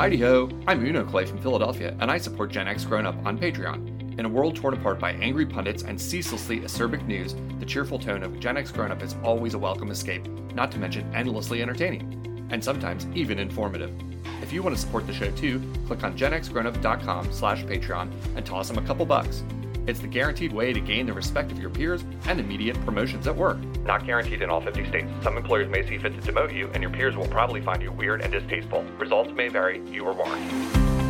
Heidi ho, I'm Uno Clay from Philadelphia, and I support Gen X Grown Up on Patreon. In a world torn apart by angry pundits and ceaselessly acerbic news, the cheerful tone of Gen X Grown Up is always a welcome escape, not to mention endlessly entertaining, and sometimes even informative. If you want to support the show too, click on genxgrownup.com slash Patreon and toss them a couple bucks. It's the guaranteed way to gain the respect of your peers and immediate promotions at work. Not guaranteed in all 50 states. Some employers may see fit to demote you, and your peers will probably find you weird and distasteful. Results may vary. You are warned.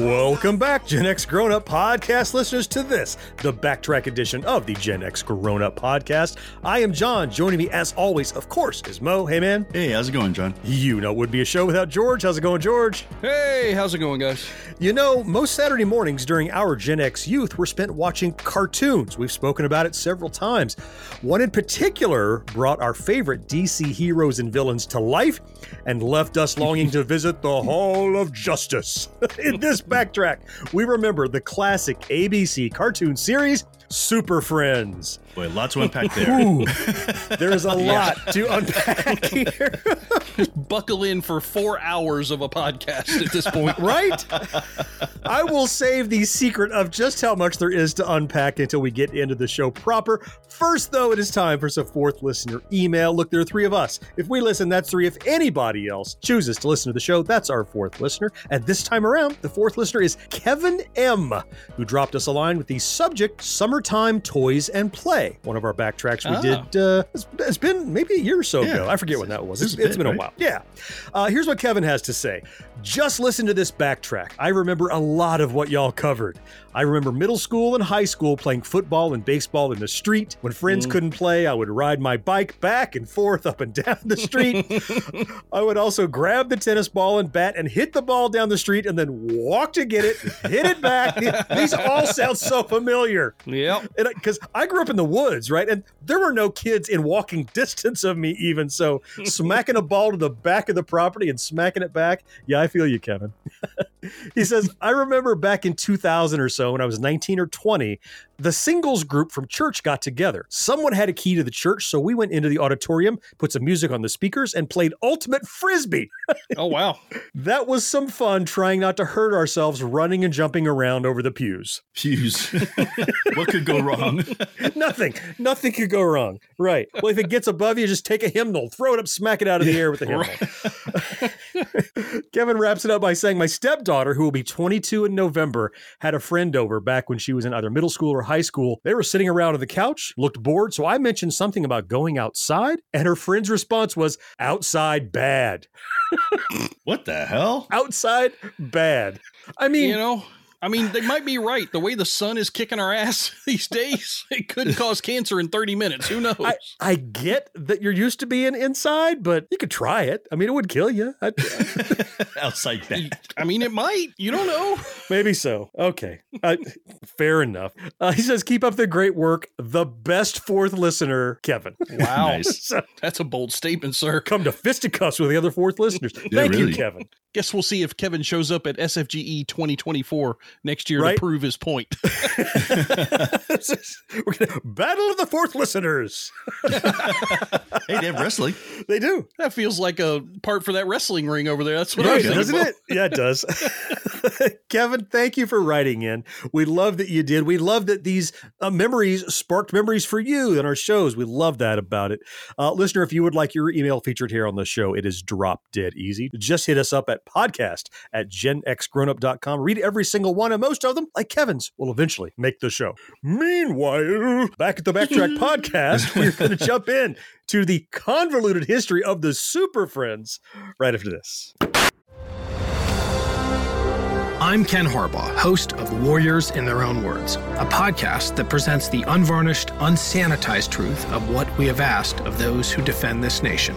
Welcome back, Gen X Grown Up podcast listeners, to this, the backtrack edition of the Gen X Grown Up podcast. I am John. Joining me, as always, of course, is Mo. Hey, man. Hey, how's it going, John? You know, it would be a show without George. How's it going, George? Hey, how's it going, guys? You know, most Saturday mornings during our Gen X youth were spent watching cartoons. We've spoken about it several times. One in particular brought our favorite DC heroes and villains to life and left us longing to visit the Hall of Justice. in this backtrack, we remember the classic ABC cartoon series, Super Friends. Boy, lots to unpack there. Ooh, there's a lot to unpack here. Buckle in for four hours of a podcast at this point. right? I will save the secret of just how much there is to unpack until we get into the show proper. First, though, it is time for some fourth listener email. Look, there are three of us. If we listen, that's three. If anybody else chooses to listen to the show, that's our fourth listener. And this time around, the fourth listener is Kevin M., who dropped us a line with the subject Summertime Toys and Play. One of our backtracks we Ah. did, uh, it's, it's been maybe a year or so Yeah. ago. I forget when that was. It's It's, bit, been a right? while. Yeah. Uh, here's what Kevin has to say. Just listen to this backtrack. I remember a lot of what y'all covered. I remember middle school and high school playing football and baseball in the street. When friends mm. couldn't play, I would ride my bike back and forth up and down the street. I would also grab the tennis ball and bat and hit the ball down the street and then walk to get it, hit it back. These all sound so familiar Yep. because I grew up in the woods, right? And there were no kids in walking distance of me, even. So, smacking a ball to the back of the property and smacking it back. Yeah, I feel you, Kevin. he says, I remember back in 2000 or so, when I was 19 or 20, the singles group from church got together. Someone had a key to the church, so we went into the auditorium, put some music on the speakers, and played Ultimate Frisbee. Oh, wow. That was some fun trying not to hurt ourselves running and jumping around over the pews. Pews. what could go wrong? nothing. Nothing could go wrong. Right. Well, if it gets above you, just take a hymnal, throw it up, smack it out of the air with the hymnal. Kevin wraps it up by saying, My stepdaughter, who will be 22 in November, had a friend over back when she was in either middle school or high school. They were sitting around on the couch, looked bored. So I mentioned something about going outside, and her friend's response was, Outside bad. What the hell? Outside bad. I mean, You know, I mean, they might be right. The way the sun is kicking our ass these days, it could cause cancer in 30 minutes. Who knows? I, I get that you're used to being inside, but you could try it. I mean, it would kill you. I, Outside that. I mean, it might. You don't know. maybe so. Okay. Uh, fair enough. Uh, he says, keep up the great work. The best fourth listener, Kevin. Wow. Nice. So That's a bold statement, sir. come to fisticuffs with the other fourth listeners. Thank you, really. Kevin. Guess we'll see if Kevin shows up at SFGE 2024 next year Right. to prove his point. We're gonna- Battle of the fourth listeners. Hey, they have wrestling. They do. that feels like a part for that wrestling ring over there. That's what I was thinking. doesn't about. it? Yeah, it does. Kevin, thank you for writing in. We love that you did. We love that these uh, memories sparked memories for you in our shows. We love that about it. Uh, listener, if you would like your email featured here on the show, it is drop dead easy. Just hit us up at podcast at genxgrownup.com. Read every single one. One, and most of them, like Kevin's, will eventually make the show. Meanwhile, back at the Backtrack podcast, we're going to jump in to the convoluted history of the Super Friends right after this. I'm Ken Harbaugh, host of Warriors in Their Own Words, a podcast that presents the unvarnished, unsanitized truth of what we have asked of those who defend this nation.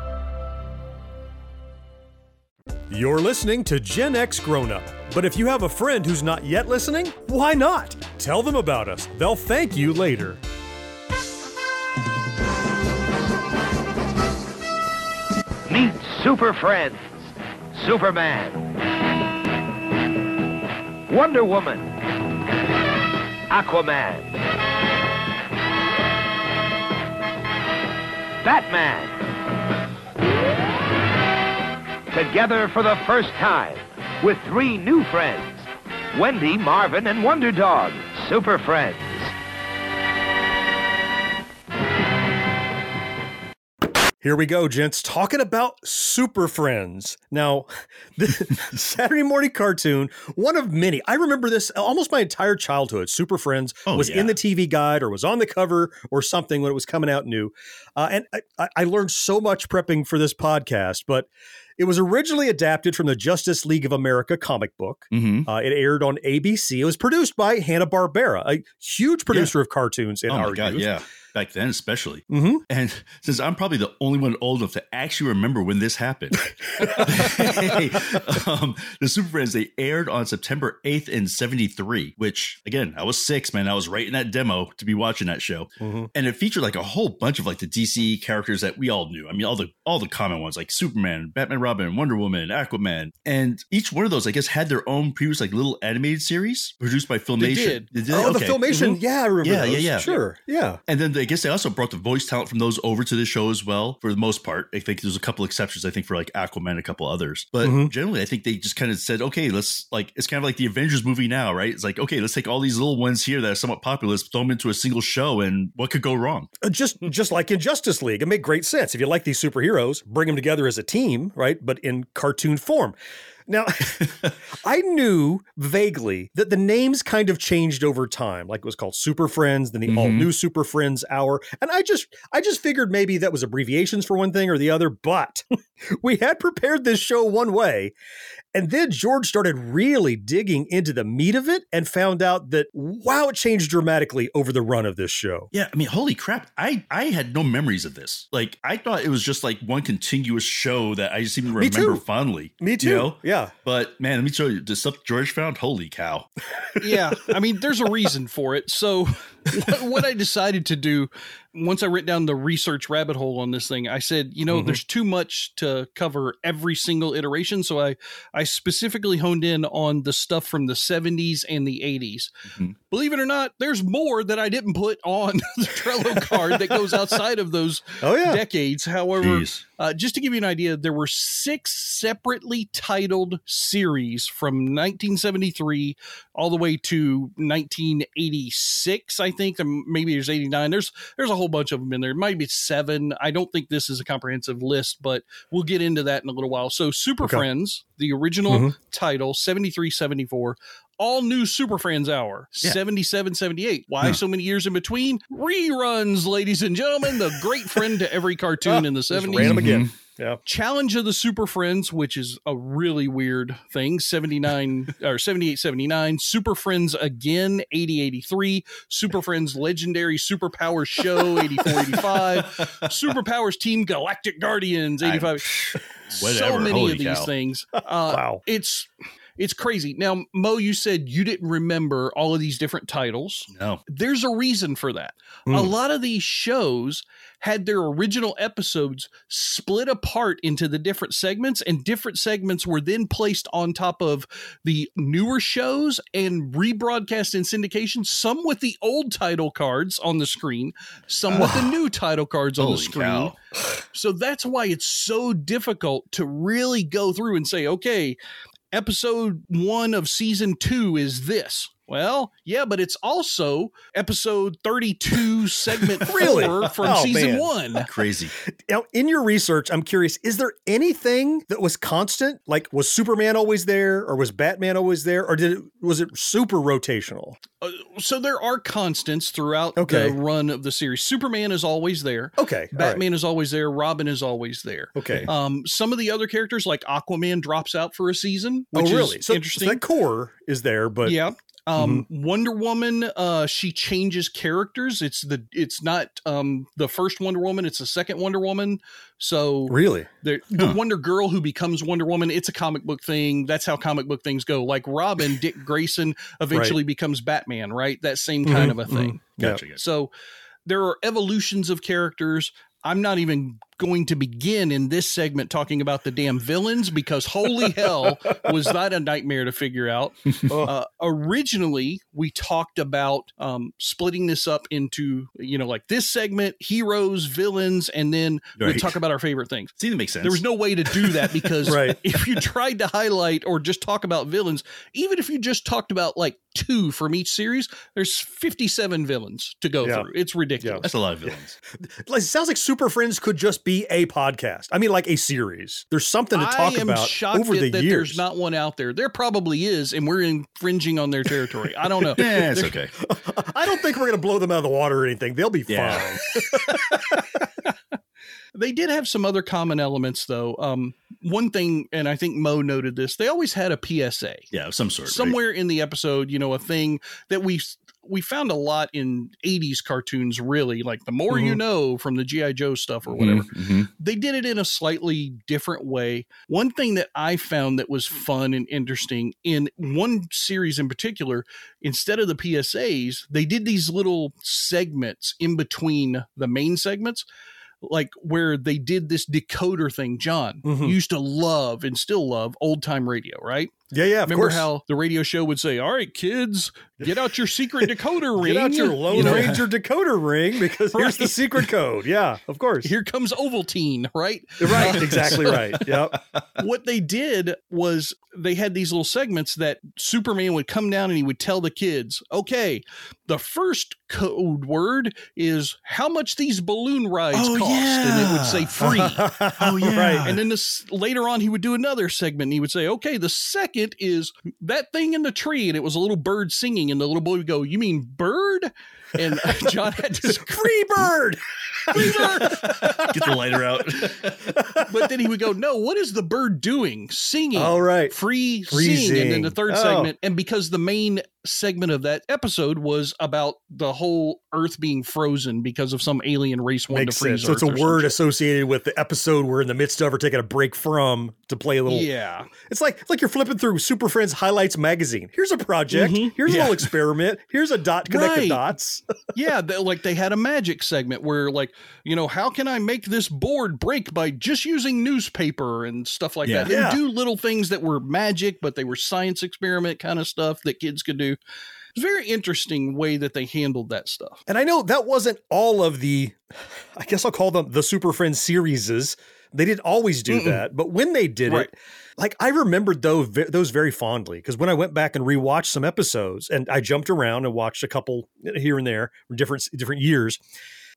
You're listening to Gen X Grown Up. But if you have a friend who's not yet listening, why not? Tell them about us. They'll thank you later. Meet Super Friends, Superman, Wonder Woman, Aquaman, Batman. Together for the first time with three new friends Wendy, Marvin, and Wonder Dog, Super Friends. Here we go, gents, talking about Super Friends. Now, the Saturday morning cartoon, one of many. I remember this almost my entire childhood. Super Friends Oh, was yeah. in the TV guide or was on the cover or something when it was coming out new. Uh, and I- I, I learned so much prepping for this podcast, but it was originally adapted from the Justice League of America comic book. Mm-hmm. Uh, it aired on ABC. It was produced by Hanna-Barbera, a huge producer of cartoons in Oh our god, youth. yeah. Back then, especially. Mhm. And since I'm probably the only one old enough to actually remember when this happened, um, the Super Friends they aired on September 8th in '73. Which again, I was six, man. I was right in that demo to be watching that show, Mhm. and it featured like a whole bunch of like the DC characters that we all knew. I mean, all the all the common ones like Superman, Batman, Robin, Wonder Woman, Aquaman, and each one of those, I guess, had their own previous like little animated series produced by Filmation. They did. Oh, the Okay. filmation. Mhm. Yeah, I remember. Yeah, yeah, those. yeah. Sure. Yeah. And then I guess they also brought the voice talent from those over to the show as well, for the most part. I think there's a couple exceptions, I think, for like Aquaman and a couple others. But Mhm. generally, I think they just kind of said, okay, let's like, it's kind of like the Avengers movie now, right? It's like, okay, let's take all these little ones here that are somewhat popular, let's throw them into a single show, and what could go wrong? Uh, just just like in Justice League, it made great sense. If you like these superheroes, bring them together as a team, right? But in cartoon form. Now, I knew vaguely that the names kind of changed over time. Like it was called Super Friends, then the all Mhm. new Super Friends Hour, and I just I just figured maybe that was abbreviations for one thing or the other. But we had prepared this show one way, and then George started really digging into the meat of it and found out that wow, it changed dramatically over the run of this show. Yeah, I mean, holy crap. I, I had no memories of this. Like, I thought it was just like one continuous show that I just even Me remember fondly. Me you too. know? Yeah. But man, let me show you the stuff George found. Holy cow. yeah, I mean, there's a reason for it. So, what, what I decided to do once I went down the research rabbit hole on this thing, I said, you know, Mhm. there's too much to cover every single iteration. So I I specifically honed in on the stuff from the 70s and the 80s. Mhm. Believe it or not, there's more that I didn't put on the Trello card that goes outside of those Oh yeah. decades. However, uh, just to give you an idea, there were six separately titled series from 1973 all the way to 1986. I think and maybe there's 89. There's there's a whole bunch of them in there. It might be seven. I don't think this is a comprehensive list, but we'll get into that in a little while. So, Super Okay. Friends, the original Mhm. title, 73, 74. All new Super Friends Hour, Yeah. 77, 78. Why Huh. so many years in between? Reruns, ladies and gentlemen. The great friend to every cartoon in the Just 70s. ran 'em again. Yeah. Challenge of the Super Friends, which is a really weird thing, 79 or 78 79. Super Friends again, 80 83. Super Friends Legendary Superpowers Show, 84 85. Superpowers Team Galactic Guardians, 85. so Whatever. many Holy of these cow. things. Uh, Wow. It's. it's crazy. Now, Mo, you said you didn't remember all of these different titles. No. There's a reason for that. A Mm. lot of these shows had their original episodes split apart into the different segments, and different segments were then placed on top of the newer shows and rebroadcast in syndication, some with the old title cards on the screen, some with the new title cards on the screen. cow. So that's why it's so difficult to really go through and say, okay, episode one of season two is this. Well, yeah, but it's also episode 32, segment Really? four from Oh, season man. one. Crazy. Now, in your research, I'm curious: is there anything that was constant? Like, was Superman always there, or was Batman always there, or did it was it super rotational? Uh, so there are constants throughout Okay. the run of the series. Superman is always there. Okay, all right. Batman is always there. Robin is always there. Okay. Um, some of the other characters, like Aquaman, drops out for a season, oh, which really? is So, so interesting. that core is there, but yeah. Um, Wonder Woman, uh, she changes characters. It's the it's not um the first Wonder Woman. It's the second Wonder Woman. So really, the, the Wonder Girl who becomes Wonder Woman, it's a comic book thing. That's how comic book things go. Like Robin, Dick Grayson eventually becomes Batman, right? That same kind of a thing. Gotcha. gotcha. So there are evolutions of characters. I'm not even going to begin in this segment talking about the damn villains because holy hell was that a nightmare to figure out. Uh, originally, we talked about um, splitting this up into, you know, like this segment, heroes, villains, and then we'd talk about our favorite things. See, that makes sense. There was no way to do that because Right. if you tried to highlight or just talk about villains, even if you just talked about like two from each series, there's 57 villains to go Yeah. through. It's ridiculous. That's a lot of villains. like, it sounds like Super Friends could just be a podcast. I mean, like a series. There's something to talk I am about shocked over that, the that years. there's not one out there. There probably is, and we're infringing on their territory. I don't know. Yeah, it's okay. I don't think we're going to blow them out of the water or anything. They'll be Yeah. fine. They did have some other common elements, though. Um, one thing, and I think Mo noted this, they always had a PSA. Yeah, of some sort. right? somewhere in the episode, you know, a thing that we we found a lot in 80s cartoons really like the more you Mhm. know from the GI Joe stuff or whatever. Mhm. They did it in a slightly different way. One thing that I found that was fun and interesting in one series in particular, instead of the PSAs, they did these little segments in between the main segments like where they did this decoder thing. John Mhm. used to love and still love old time radio, right? Yeah, yeah, of Remember course. how the radio show would say, "All right, kids, get out your secret decoder ring. Get out your Lone You know, Ranger decoder ring because here's the secret code. Yeah, of course. Here comes Ovaltine, right? right, exactly right. Yep. what they did was they had these little segments that Superman would come down and he would tell the kids, okay, the first code word is how much these balloon rides Oh, cost. And it would say free. oh yeah. right. And then this later on, he would do another segment. And he would say, "Okay, the second is that thing in the tree," and it was a little bird singing. And the little boy would go, "You mean bird?" And John had to Free bird. free bird. Get the lighter out. But then he would go, "No, what is the bird doing? Singing." All right. Free, sing. And then the third Oh. segment, and because the main segment of that episode was about the whole Earth being frozen because of some alien race wanting Makes to freeze sense. So it's a Earth or some word associated with the episode we're in the midst of or taking a break from to play a little. Yeah. It's like it's like you're flipping through Super Friends Highlights magazine. Here's a project. Mhm. Here's a little experiment. Here's a dot connect the Right. dots. Yeah, they, like they had a magic segment where, like, you know, how can I make this board break by just using newspaper and stuff like Yeah. that? And do little things that were magic, but they were science experiment kind of stuff that kids could do. It's very interesting way that they handled that stuff. And I know that wasn't all of the, I guess I'll call them the Super Friends series. They didn't always do Mm-mm. that, but when they did Right. it, like I remembered those those very fondly because when I went back and rewatched some episodes, and I jumped around and watched a couple here and there, from different different years.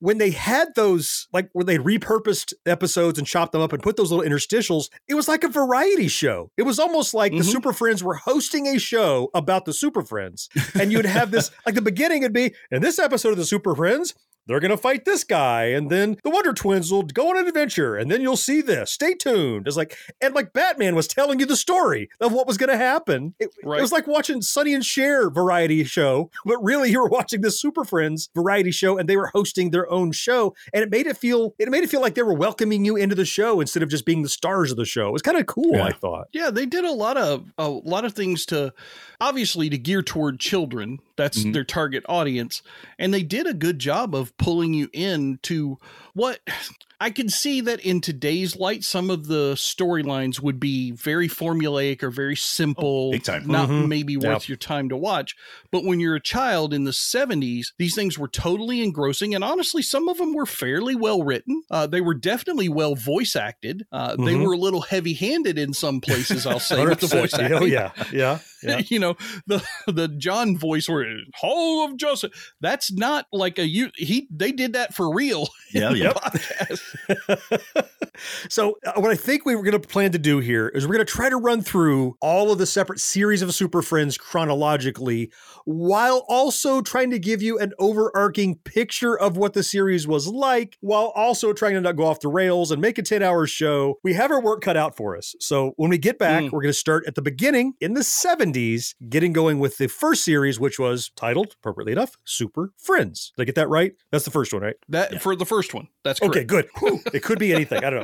When they had those, like where they repurposed episodes and chopped them up and put those little interstitials, it was like a variety show. It was almost like the Mhm. Super Friends were hosting a show about the Super Friends. And you'd have this, like the beginning would be, in this episode of the Super Friends, they're going to fight this guy, and then the Wonder Twins will go on an adventure, and then you'll see this. Stay tuned. It's like, and like Batman was telling you the story of what was going to happen. It, Right. it was like watching Sonny and Cher variety show, but really you were watching this Super Friends variety show, and they were hosting their own show, and it made it feel it made it feel like they were welcoming you into the show instead of just being the stars of the show. It was kind of cool, Yeah. I thought. Yeah, they did a lot of a lot of things to obviously to gear toward children. That's Mhm. their target audience, and they did a good job of pulling you into what I can see that in today's light, some of the storylines would be very formulaic or very simple, Oh, big time. not Mhm. maybe worth Yep. your time to watch. But when you're a child in the 70s, these things were totally engrossing, and honestly, some of them were fairly well written. Uh, they were definitely well voice acted. Uh, They Mhm. were a little heavy handed in some places, I'll say, with the voice acting. Oh yeah, yeah, yeah. you know the the John voice where Hall of Justice. That's not like a you. He they did that for real. Yeah, in yeah. podcast. so uh, what I think we were going to plan to do here is we're going to try to run through all of the separate series of Super Friends chronologically, while also trying to give you an overarching picture of what the series was like, while also trying to not go off the rails and make a ten-hour show. We have our work cut out for us. So when we get back, Mm. we're going to start at the beginning in the '70s, getting going with the first series, which was titled appropriately enough Super Friends. Did I get that right? That's the first one, right? That for the first one. That's correct. Okay, good. Whew, it could be anything. I don't know.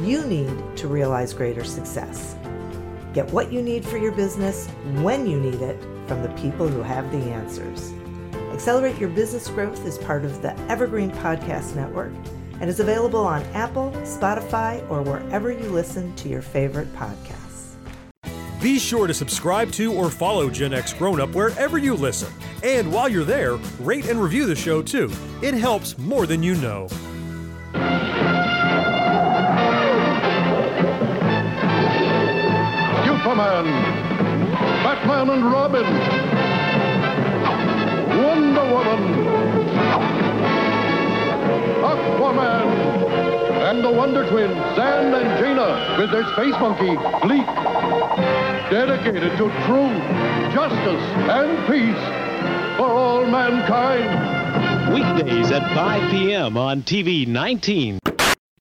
you need to realize greater success. Get what you need for your business when you need it from the people who have the answers. Accelerate Your Business Growth is part of the Evergreen Podcast Network and is available on Apple, Spotify, or wherever you listen to your favorite podcasts. Be sure to subscribe to or follow Gen X Grown Up wherever you listen. And while you're there, rate and review the show too. It helps more than you know. Superman, Batman and Robin, Wonder Woman, Aquaman, and the Wonder Twins, Zan and Jayna, with their space monkey, Gleek. Dedicated to truth, justice, and peace for all mankind. Weekdays at 5 p.m. on TV 19.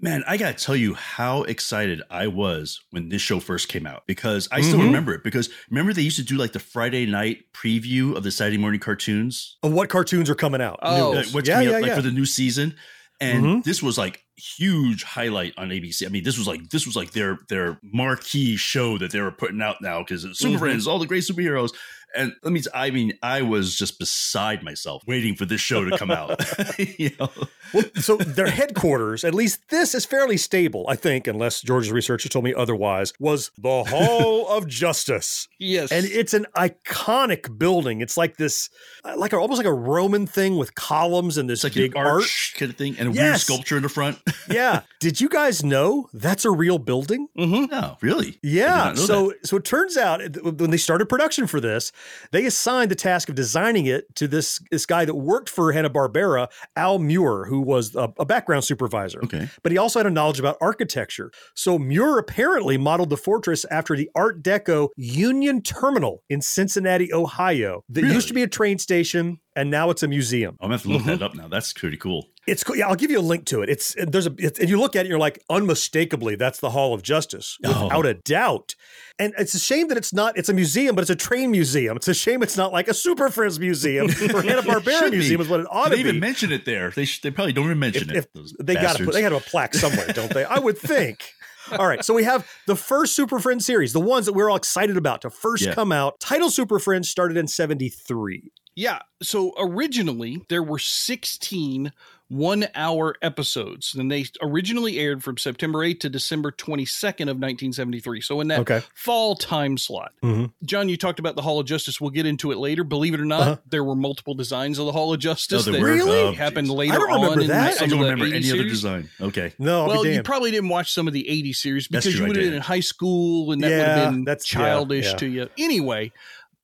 Man, I gotta tell you how excited I was when this show first came out because I still Mhm. remember it. Because remember they used to do like the Friday night preview of the Saturday morning cartoons. Of what cartoons are coming out? Oh, New. Uh, what's yeah, coming yeah, up like yeah. for the new season. And Mhm. this was like huge highlight on ABC. I mean, this was like this was like their their marquee show that they were putting out now because Super Mhm. Friends, all the great superheroes. And let me, t- I mean, I was just beside myself waiting for this show to come out. you know? Well, so their headquarters, at least this is fairly stable, I think, unless George's researcher told me otherwise, was the Hall of Justice. Yes. And it's an iconic building. It's like this, like a, almost like a Roman thing with columns and this like big an arch. arch kind of thing and a weird sculpture in the front. yeah. Did you guys know that's a real building? mm-hmm. no, really? Yeah. I did not know So so it turns out when they started production for this, they assigned the task of designing it to this this guy that worked for Hanna Barbera, Al Muir, who was a, a background supervisor. Okay. But he also had a knowledge about architecture. So Muir apparently modeled the fortress after the Art Deco Union Terminal in Cincinnati, Ohio. That used to be a train station, and now it's a museum. I'm gonna have to look that mm-hmm. up now. That's pretty cool. It's cool. Yeah, I'll give you a link to it. It's there's a it's, and you look at it, you're like unmistakably that's the Hall of Justice Oh. without a doubt. And it's a shame that it's not. It's a museum, but it's a train museum. It's a shame it's not like a Super Friends museum or Hanna Barbera museum is what it ought they to even mention it there. They sh- they probably don't even mention If- it. if they got to put they got to have a plaque somewhere, don't they? I would think. All right, so we have the first Super Friends series, the ones that we're all excited about to first Yeah. come out. Title Super Friends started in '73. Yeah. So originally there were 16 one hour episodes. And they originally aired from September 8th to December 22nd of 1973. So in that Okay. fall time slot. Mhm. John, you talked about the Hall of Justice. We'll get into it later. Believe it or not, Uh-huh. there were multiple designs of the Hall of Justice Oh, there that? Really? Oh, happened geez. later I don't remember on. in that. I don't the remember 80 any other design. Okay. No, I'll Well, be you probably didn't watch some of the 80 series because true, you I would have been in high school and that would have been that's- yeah, childish yeah. to you. Anyway,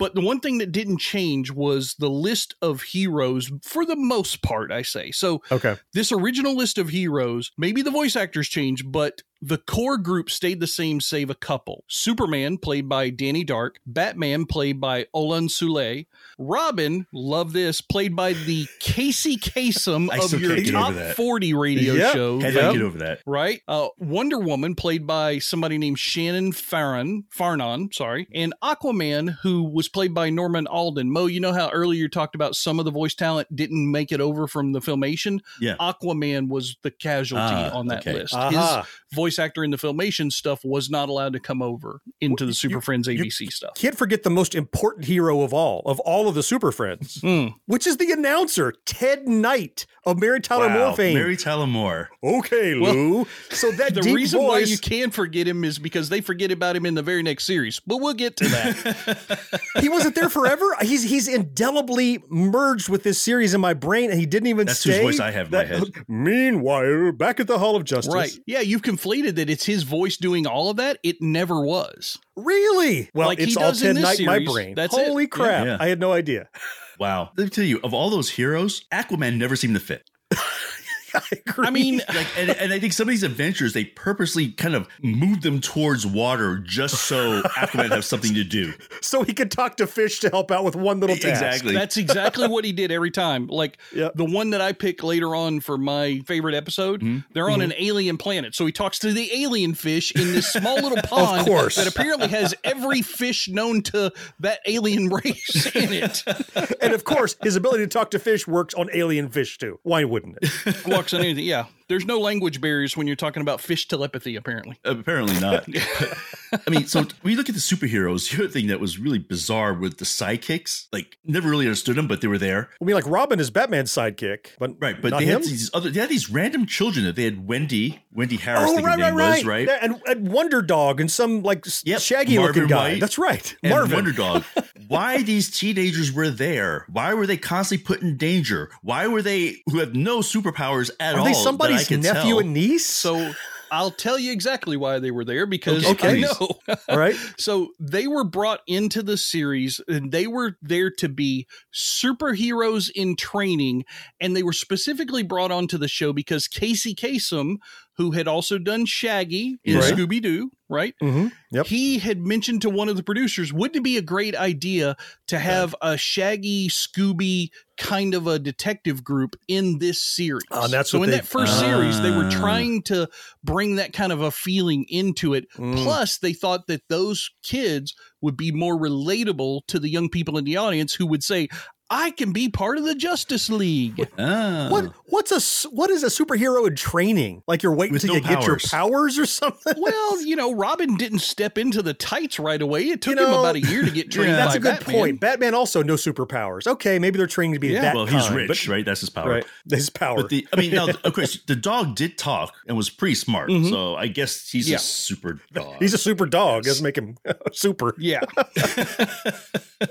but the one thing that didn't change was the list of heroes for the most part, I say. So okay. this original list of heroes, maybe the voice actors changed, but the core group stayed the same, save a couple. Superman, played by Danny Dark. Batman, played by Olan Soule. Robin, love this, played by the Casey Kasem of your top 40 radio Yep. show. Had Yep. get over that. Right? Uh, Wonder Woman, played by somebody named Shannon Farron, Farnon, sorry, and Aquaman, who was played by Norman Alden. Mo, you know how earlier you talked about some of the voice talent didn't make it over from the filmation? Yeah. Aquaman was the casualty Ah, on that okay. list. Aha. His voice actor in the filmation stuff was not allowed to come over into the Super you- Friends you ABC stuff. Can't forget the most important hero of all, of all of the Super Friends, Mm. which is the announcer, Ted Knight of Mary Tyler Wow. Moore fame. Mary Tyler Moore. okay, Lou. so that The deep reason why you can forget him is because they forget about him in the very next series, but we'll get to that. he wasn't there forever. He's he's indelibly merged with this series in my brain, and he didn't even That's whose voice I have in my head. Meanwhile, back at the Hall of Justice, right. Yeah, you've conflated that it's his voice doing all of that. It never was. Really? Well, Like he it's all does in Ted this Knight my brain. That's it. Holy Yeah. crap! Yeah. I had no idea. Wow. Let me tell you, of all those heroes, Aquaman never seemed to fit. I agree. I mean, Like, and, and I think some of these adventures, they purposely kind of move them towards water just so Aquaman has something to do. so he could talk to fish to help out with one little task. Exactly. That's exactly what he did every time. Like Yep. the one that I pick later on for my favorite episode, Mm-hmm. they're on an alien planet. So he talks to the alien fish in this small little pond course. that apparently has every fish known to that alien race in it. and of course, his ability to talk to fish works on alien fish too. Why wouldn't it? Walks on anything. Yeah. There's no language barriers when you're talking about fish telepathy, apparently. Uh, apparently not. I mean, so when you look at the superheroes, the other thing that was really bizarre with the sidekicks, like never really understood them, but they were there. I mean, like Robin is Batman's sidekick, but Right, but not they him. had these other, they had these random children. That they had Wendy, Wendy Harris, oh, I Oh think right, her right, name right, was, right? Yeah, And, and Wonder Dog and some like Yep, shaggy looking Marvin guy. White That's right, and Marvin. Wonder Dog. Why these teenagers were there? Why were they constantly put in danger? Why were they who have no superpowers at Are all? they somebody's nephew tell? and niece? So I'll tell you exactly why they were there because Okay, I please. know. All right. So they were brought into the series and they were there to be superheroes in training. And they were specifically brought onto the show because Casey Kasem, who had also done Shaggy in Right. Scooby Doo, right? Mm-hmm. Yep. He had mentioned to one of the producers, wouldn't it be a great idea to have a Shaggy Scooby kind of a detective group in this series? And that's so in they- that first series, they were Ah. trying to bring that kind of a feeling into it. Mm. Plus, they thought that those kids would be more relatable to the young people in the audience who would say, I can be part of the Justice League. Ah. What what's a s- what is a superhero in training? Like you're waiting With till no you get your powers. powers or something? well, you know, Robin didn't step into the tights right away. It took You him about a year to get trained yeah, That's by a good Batman. point. Batman also no superpowers. Okay, maybe they're training to be Yeah. that. well, he's kind, rich, but- right? That's his power. Right, his power. But the, I mean, now of course, the dog did talk and was pretty smart. Mhm. So I guess he's Yeah. a super dog. He's a super dog. Doesn't make him super. Yeah.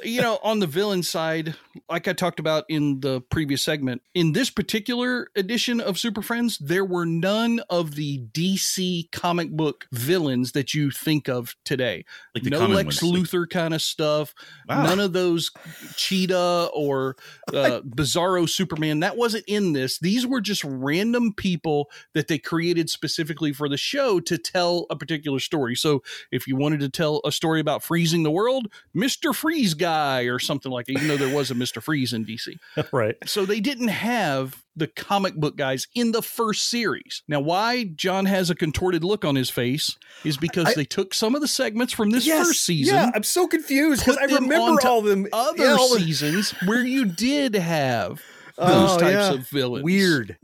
you know, on the villain side, like I talked about in the previous segment, in this particular edition of Super Friends, there were none of the DC comic book villains that you think of today. Like the no Lex ones, Luthor kind of stuff. Wow. None of those Cheetah or uh, Bizarro Superman. That wasn't in this. These were just random people that they created specifically for the show to tell a particular story. So if you wanted to tell a story about freezing the world, Mr. Freeze guy or something like that, even though there was a Mr. Freeze in DC. right. So they didn't have the comic book guys in the first series. Now, why John has a contorted look on his face is because I- they took some of the segments from this Yes, first season. Yeah, I'm so confused because I remember all them other yeah, all seasons where you did have oh, those Oh, types yeah. of villains. Weird.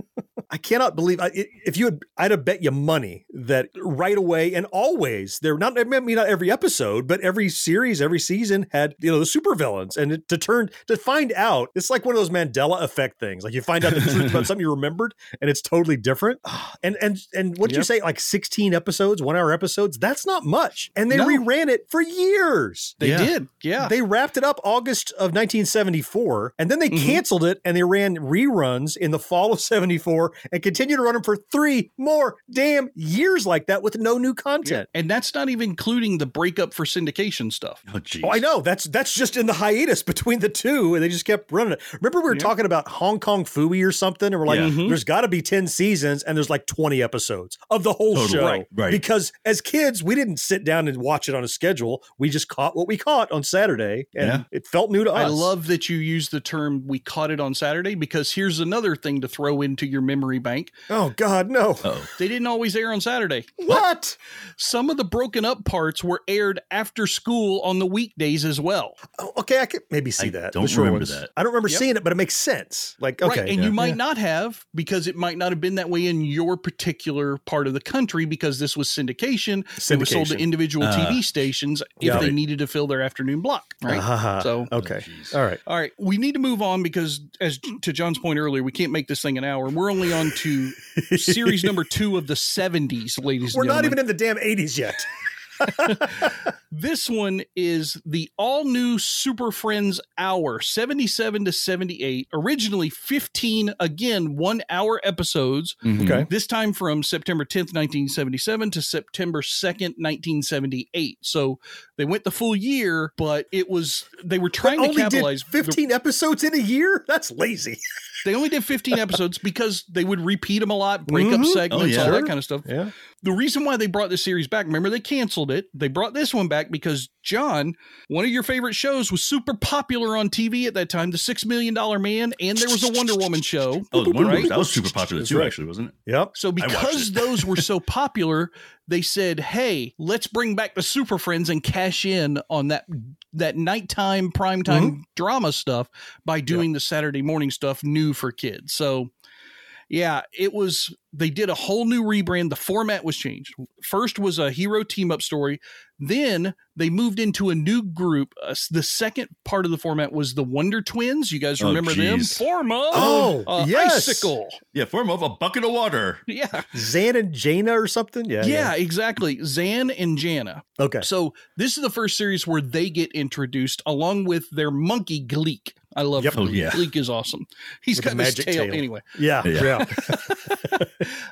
I cannot believe I, if you had, I'd have bet you money that right away and always they're not. I mean, not every episode, but every series, every season had you know the supervillains, and it, to turn to find out, it's like one of those Mandela effect things. Like you find out the truth about something you remembered, and it's totally different. And and and what did you say? Like sixteen episodes, one hour episodes. That's not much, and they No. reran it for years. They Yeah. did. Yeah. They wrapped it up August of 1974, and then they Mhm. canceled it and they ran reruns in the fall of 74 and continue to run them for three more damn years like that with no new content. and that's not even including the breakup for syndication stuff. Oh, geez. Oh, I know. That's that's just in the hiatus between the two, and they just kept running it. Remember, we were Yeah. talking about Hong Kong Phooey or something, and we're like, Yeah. Mhm. there's got to be 10 seasons, and there's like 20 episodes of the whole Totally. show. Right, right. Because as kids, we didn't sit down and watch it on a schedule. We just caught what we caught on Saturday, and Yeah. it felt new to us. I love that you use the term we caught it on Saturday because here's another thing to throw into your memory bank. Oh God, no! Oh, They didn't always air on Saturday. What? Some of the broken up parts were aired after school on the weekdays as well. Oh, okay, I could maybe see I that. don't the remember ones. that. I don't remember Yep. seeing it, but it makes sense. Like, okay, right. And yeah. you might Yeah. not have because it might not have been that way in your particular part of the country because this was syndication. It was sold to individual Uh, TV stations if yeah. they needed to fill their afternoon block. Right. Ah, So- okay, jeez. all right. All right, we need to move on because, as to John's point earlier, we can't make this thing an hour. We're only on to series number two of the '70s, ladies. We're and not even in the damn eighties yet. This one is the all new Super Friends Hour, 77 to 78. Originally 15, again, one hour episodes. Mhm. Okay. This time from September 10th, 1977 to September 2nd, 1978. So they went the full year, but it was, they were trying They to only capitalize. did fifteen episodes in a year. That's lazy. They only did 15 episodes because they would repeat them a lot, break up Mhm. segments, Oh, yeah. all that kind of stuff. Yeah. The reason why they brought this series back, remember they canceled it. They brought this one back because John, one of your favorite shows, was super popular on TV at that time, The Six Million Dollar Man, and there was a Wonder Woman show. Oh, Wonder right? Woman, that was super popular too, right. actually, wasn't it? Yep. So because those were so popular, they said, "Hey, let's bring back the Super Friends and cash in on that that nighttime primetime Mm-hmm. drama stuff by doing the Saturday morning stuff new for kids." So yeah, it was they did a whole new rebrand. The format was changed. First was a hero team up story. Then they moved into a new group. Uh, the second part of the format was the Wonder Twins. You guys Oh, remember them? Form of Oh, uh, yes. icicle. Yeah, form of a bucket of water. Yeah. Zan and Jana or something. Yeah. Yeah, exactly. Zan and Jana. Okay. So this is the first series where they get introduced along with their monkey Gleek. I love Yep. Gleek. Oh, yeah. Gleek is awesome. He's With got the this tail. tail. anyway. Yeah. Yeah. Yeah.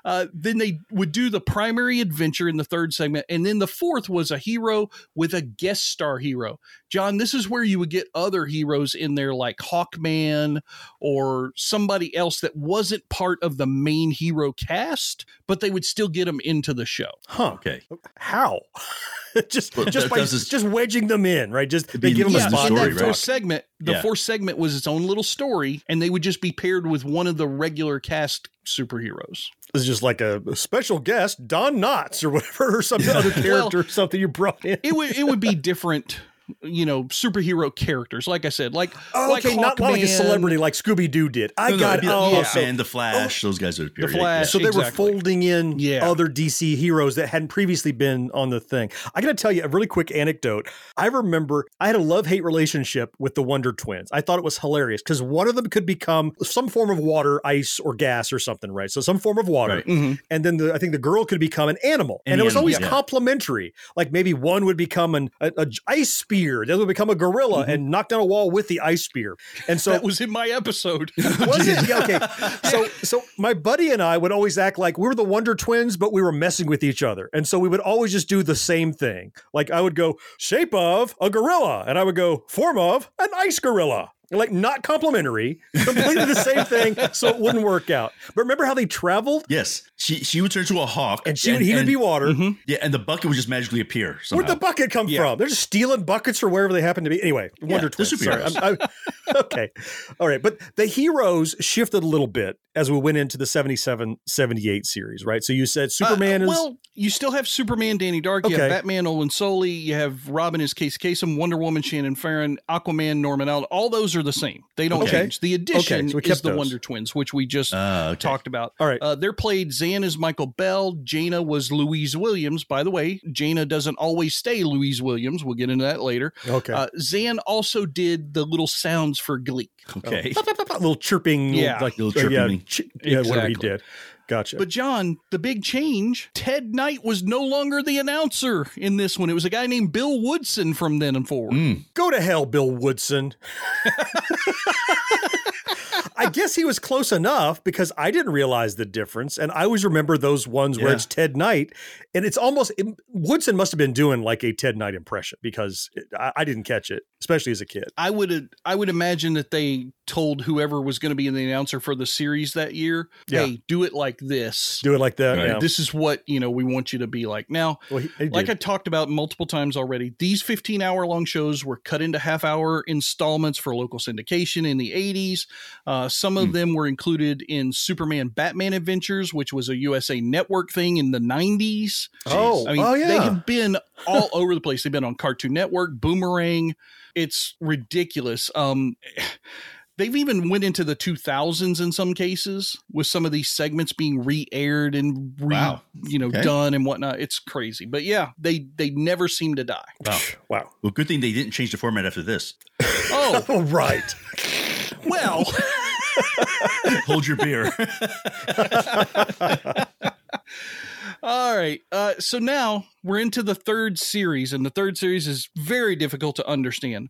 Uh, then they would do the primary adventure in the third segment, and then the fourth was a hero with a guest star hero. John, this is where you would get other heroes in there, like Hawkman or somebody else that wasn't part of the main hero cast, but they would still get them into the show. Huh. Okay. Oh, how? just Well, just by that's just- just wedging them in, right? Just they give them Yeah, a the spot. in story, that right? fourth segment, the Yeah. fourth segment was its own little story, and they would just be paired with one of the regular cast superheroes. It's just like a, a special guest, Don Knotts or whatever, or some other character Well, or something you brought in. It would it would be different, you know, superhero characters. Like I said, like Oh, like okay, not, not like a celebrity like Scooby Doo did. I No, no, got it'd be like oh, yeah. so, Hawkman, the Flash, those guys would appear. The yeah, Flash. so they were folding in Yeah. other DC heroes that hadn't previously been on the thing. I got to tell you a really quick anecdote. I remember I had a love hate relationship with the Wonder Twins. I thought it was hilarious because one of them could become some form of water, ice, or gas or something, right? So some form of water. Right. Mhm. and then the, I think the girl could become an animal, and Any it was animal, always yeah. complementary. Like maybe one would become an a, a ice spear, the other would become a gorilla mm-hmm. and knock down a wall with the ice spear. And so that was in my episode. was it? Yeah, okay. So so my buddy and I would always act like we were the Wonder Twins, but we were messing with each other. And so we would always just do the same thing. Like I would go shape of a gorilla, and I would go form of an ice gorilla. Like not complimentary, completely the same thing, so it wouldn't work out. But remember how they traveled? Yes, she she would turn to a hawk, And she would, he would be water. yeah, and the bucket would just magically appear. Somehow. Where'd the bucket come Yeah. from? They're just stealing buckets or wherever they happen to be. Anyway, Wonder they're Twins. Sorry. I'm- I- okay. All right. But the heroes shifted a little bit as we went into the 77 78 series, right? So you said Superman Uh, is. well. you still have Superman, Danny Dark. You Okay. have Batman, Olan Soule. You have Robin is Casey Kasem, Wonder Woman, Shannon Farron, Aquaman, Norman Alden. All those are the same. They don't Okay. change. The addition Okay, so is the those. Wonder Twins, which we just Ah, okay. talked about. All right. Uh, they're played. Zan is Michael Bell. Jayna was Louise Williams. By the way, Jayna doesn't always stay Louise Williams. We'll get into that later. Okay. Uh, Zan also did the little sounds for Gleek. Okay. A little chirping, Yeah. like Little uh, yeah, chirping. chi- yeah, whatever he did. Gotcha. But John, the big change, Ted Knight was no longer the announcer in this one. It was a guy named Bill Woodson from then and forward. Mm. Go to hell, Bill Woodson. I guess he was close enough because I didn't realize the difference, and I always remember those ones where it's Ted Knight, and it's almost it- Woodson must have been doing like a Ted Knight impression because it, I, I didn't catch it, especially as a kid. I would I would imagine that they told whoever was going to be the announcer for the series that year, Yeah. "Hey, do it like this. Do it like that. Right. yeah. This is what you know we want you to be like." Now, Well, he- he like did. I talked about multiple times already, these 15 hour long shows were cut into half hour installments for local syndication in the 80s. Uh, some of them were included in Superman Batman Adventures, which was a USA Network thing in the 90s. Oh, I mean, oh, yeah. they have been all over the place. They've been on Cartoon Network, Boomerang. It's ridiculous. Um, they've even went into the 2000s in some cases with some of these segments being re-aired and re, Wow. you know Okay. done and whatnot. It's crazy, but yeah, they they never seem to die. Wow. wow. Well, good thing they didn't change the format after this. Oh Oh, right. well. Hold your beer. All right. Uh, so now we're into the third series, and the third series is very difficult to understand.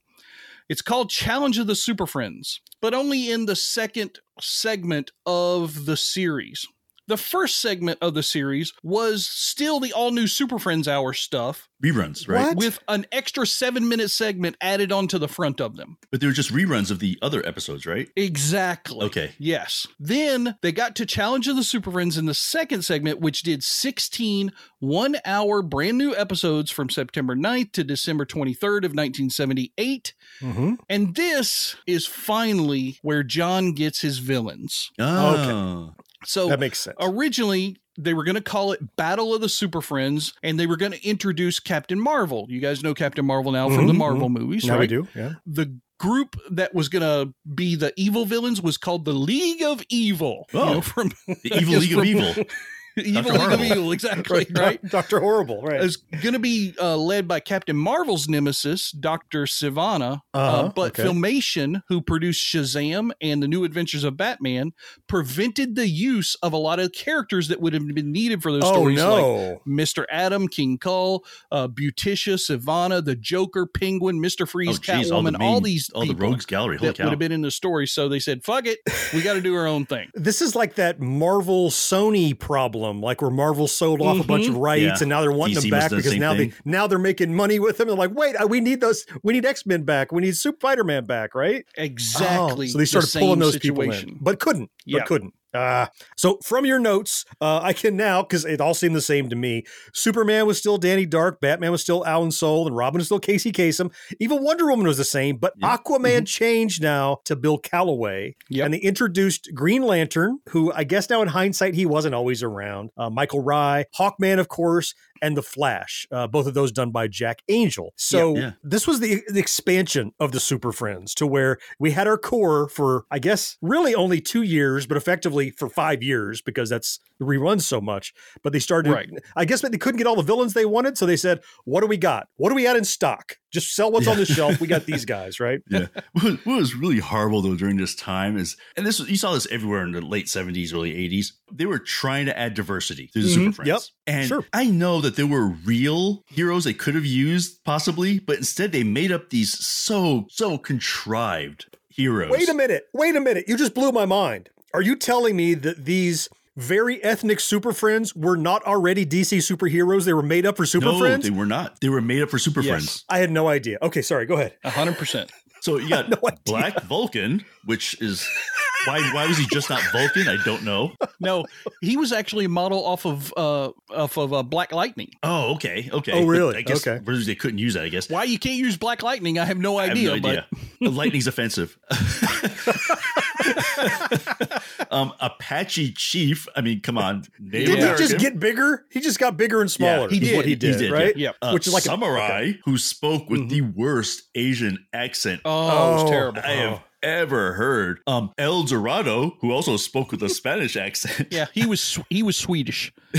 It's called Challenge of the Super Friends, but only in the second segment of the series. The first segment of the series was still the all new Super Friends Hour stuff reruns, right? What? with an extra seven minute segment added onto the front of them. But they were just reruns of the other episodes, right? Exactly. Okay. Yes. Then they got to Challenge of the Super Friends in the second segment, which did 16 one hour brand new episodes from September 9th to December 23rd of 1978. Mhm. And this is finally where John gets his villains. Oh. So That makes sense. originally they were going to call it Battle of the Super Friends, and they were going to introduce Captain Marvel. You guys know Captain Marvel now from the Mhm, Marvel movies, Now right? we do. Yeah. the group that was going to be the evil villains was called the League of Evil. you Oh. know, from The Evil League of from- Evil. Evil Dr. League of Evil, exactly, right? Doctor Horrible. Right. Is going to be uh, led by Captain Marvel's nemesis, Doctor Sivana. uh Uh-huh, but okay. Filmation, who produced Shazam and the New Adventures of Batman, prevented the use of a lot of characters that would have been needed for those oh stories, like. Mr. Adam, King Kull, uh, Beauticia, Savannah, the Joker, Penguin, Mr. Freeze, Oh, geez, all the Catwoman, all, these all the rogues gallery. Holy that cow. would have been in the story. So they said, "Fuck it, we got to do our own thing." This is like that Marvel Sony problem, like where Marvel sold off a bunch of rights Yeah. and now they're wanting DC them back have done the because now thing. they now they're making money with them. They're like, wait, uh, we need those, we need X Men back, we need Super Spider Man back, right? Exactly. Oh, so they the started pulling same those people in, but couldn't. Yeah. But couldn't. Uh, so from your notes, uh, I can now because it all seemed the same to me. Superman was still Danny Dark, Batman was still Olan Soule, and Robin was still Casey Kasem. Even Wonder Woman was the same, but Yeah. Aquaman changed now to Bill Callaway, Yep. and they introduced Green Lantern, who I guess now in hindsight he wasn't always around. Uh, Michael Rye, Hawkman, of course, and the Flash. Uh, both of those done by Jack Angel. So Yeah, yeah. this was the, the expansion of the Super Friends to where we had our core for, I guess, really only two years, but effectively for five years because that's the reruns so much. But they started, Right. I guess, but they couldn't get all the villains they wanted. So they said, what do we got? What do we got in stock? Just sell what's on the shelf. We got these guys, right? yeah. What was, really horrible though during this time is, and this was- you saw this everywhere in the late seventies, early eighties. They were trying to add diversity to the mm-hmm. Super Friends. Yep. And Sure. I know that there were real heroes they could have used possibly, but instead they made up these so so contrived heroes. Wait a minute. Wait a minute. You just blew my mind. Are you telling me that these very ethnic Super Friends were not already DC superheroes? They were made up for Super friends. no, Friends? they were not. They were made up for Super Yes. Friends. I had no idea. Okay, sorry. Go ahead. A hundred percent. So you got no. Black Vulcan, which is why why was he just not Vulcan? I don't know. No, he was actually a model off of uh off of uh, Black Lightning. Oh, okay, okay. Oh, But really? I guess Okay. they couldn't use that. I guess. Why you can't use Black Lightning? I have no I have idea. no idea. Lightning's offensive. Um, Apache Chief. I mean, come on, Native Didn't he just get bigger? He just got bigger and smaller. he is did. what he did, right? yeah. Uh, Which is like a- samurai okay. who spoke with the worst Asian accent Oh, it was Oh. terrible. I have ever heard. Um, El Dorado, who also spoke with a Spanish accent. Yeah, he was he was Swedish.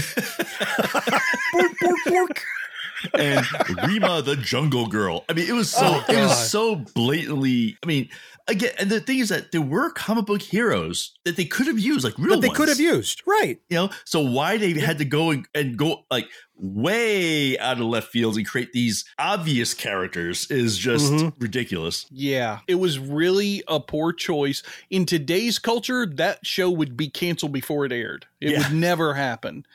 and Rima the Jungle Girl. I mean, it was so Oh, it was so blatantly. I mean, again, and the thing is that there were comic book heroes that they could have used, like real That they ones. could have used, right? You know, so why they had to go and, and go like way out of left field and create these obvious characters is just Mm-hmm. ridiculous. Yeah, it was really a poor choice. In today's culture, that show would be canceled before it aired. It Yeah. would never happen.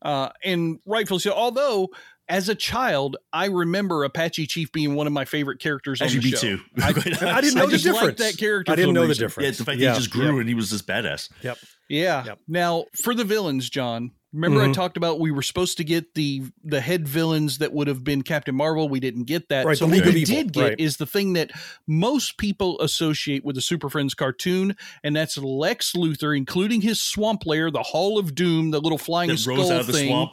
Uh, and rightfully so. Although, as a child, I remember Apache Chief being one of my favorite characters on Actually, the me show. too. I, I didn't know I the just difference. that character. I didn't know some the difference. Yeah, the fact Yeah. he just grew Yep. and he was this badass. Yep. Yeah. Yep. Now, for the villains, John, remember I Mhm. talked about we were supposed to get the the head villains that would have been Captain Marvel. We didn't get that. Right, so what League we Evil, did get right. is the thing that most people associate with the Super Friends cartoon, and that's Lex Luthor, including his swamp lair, the Hall of Doom, the little flying That skull rose out of the thing.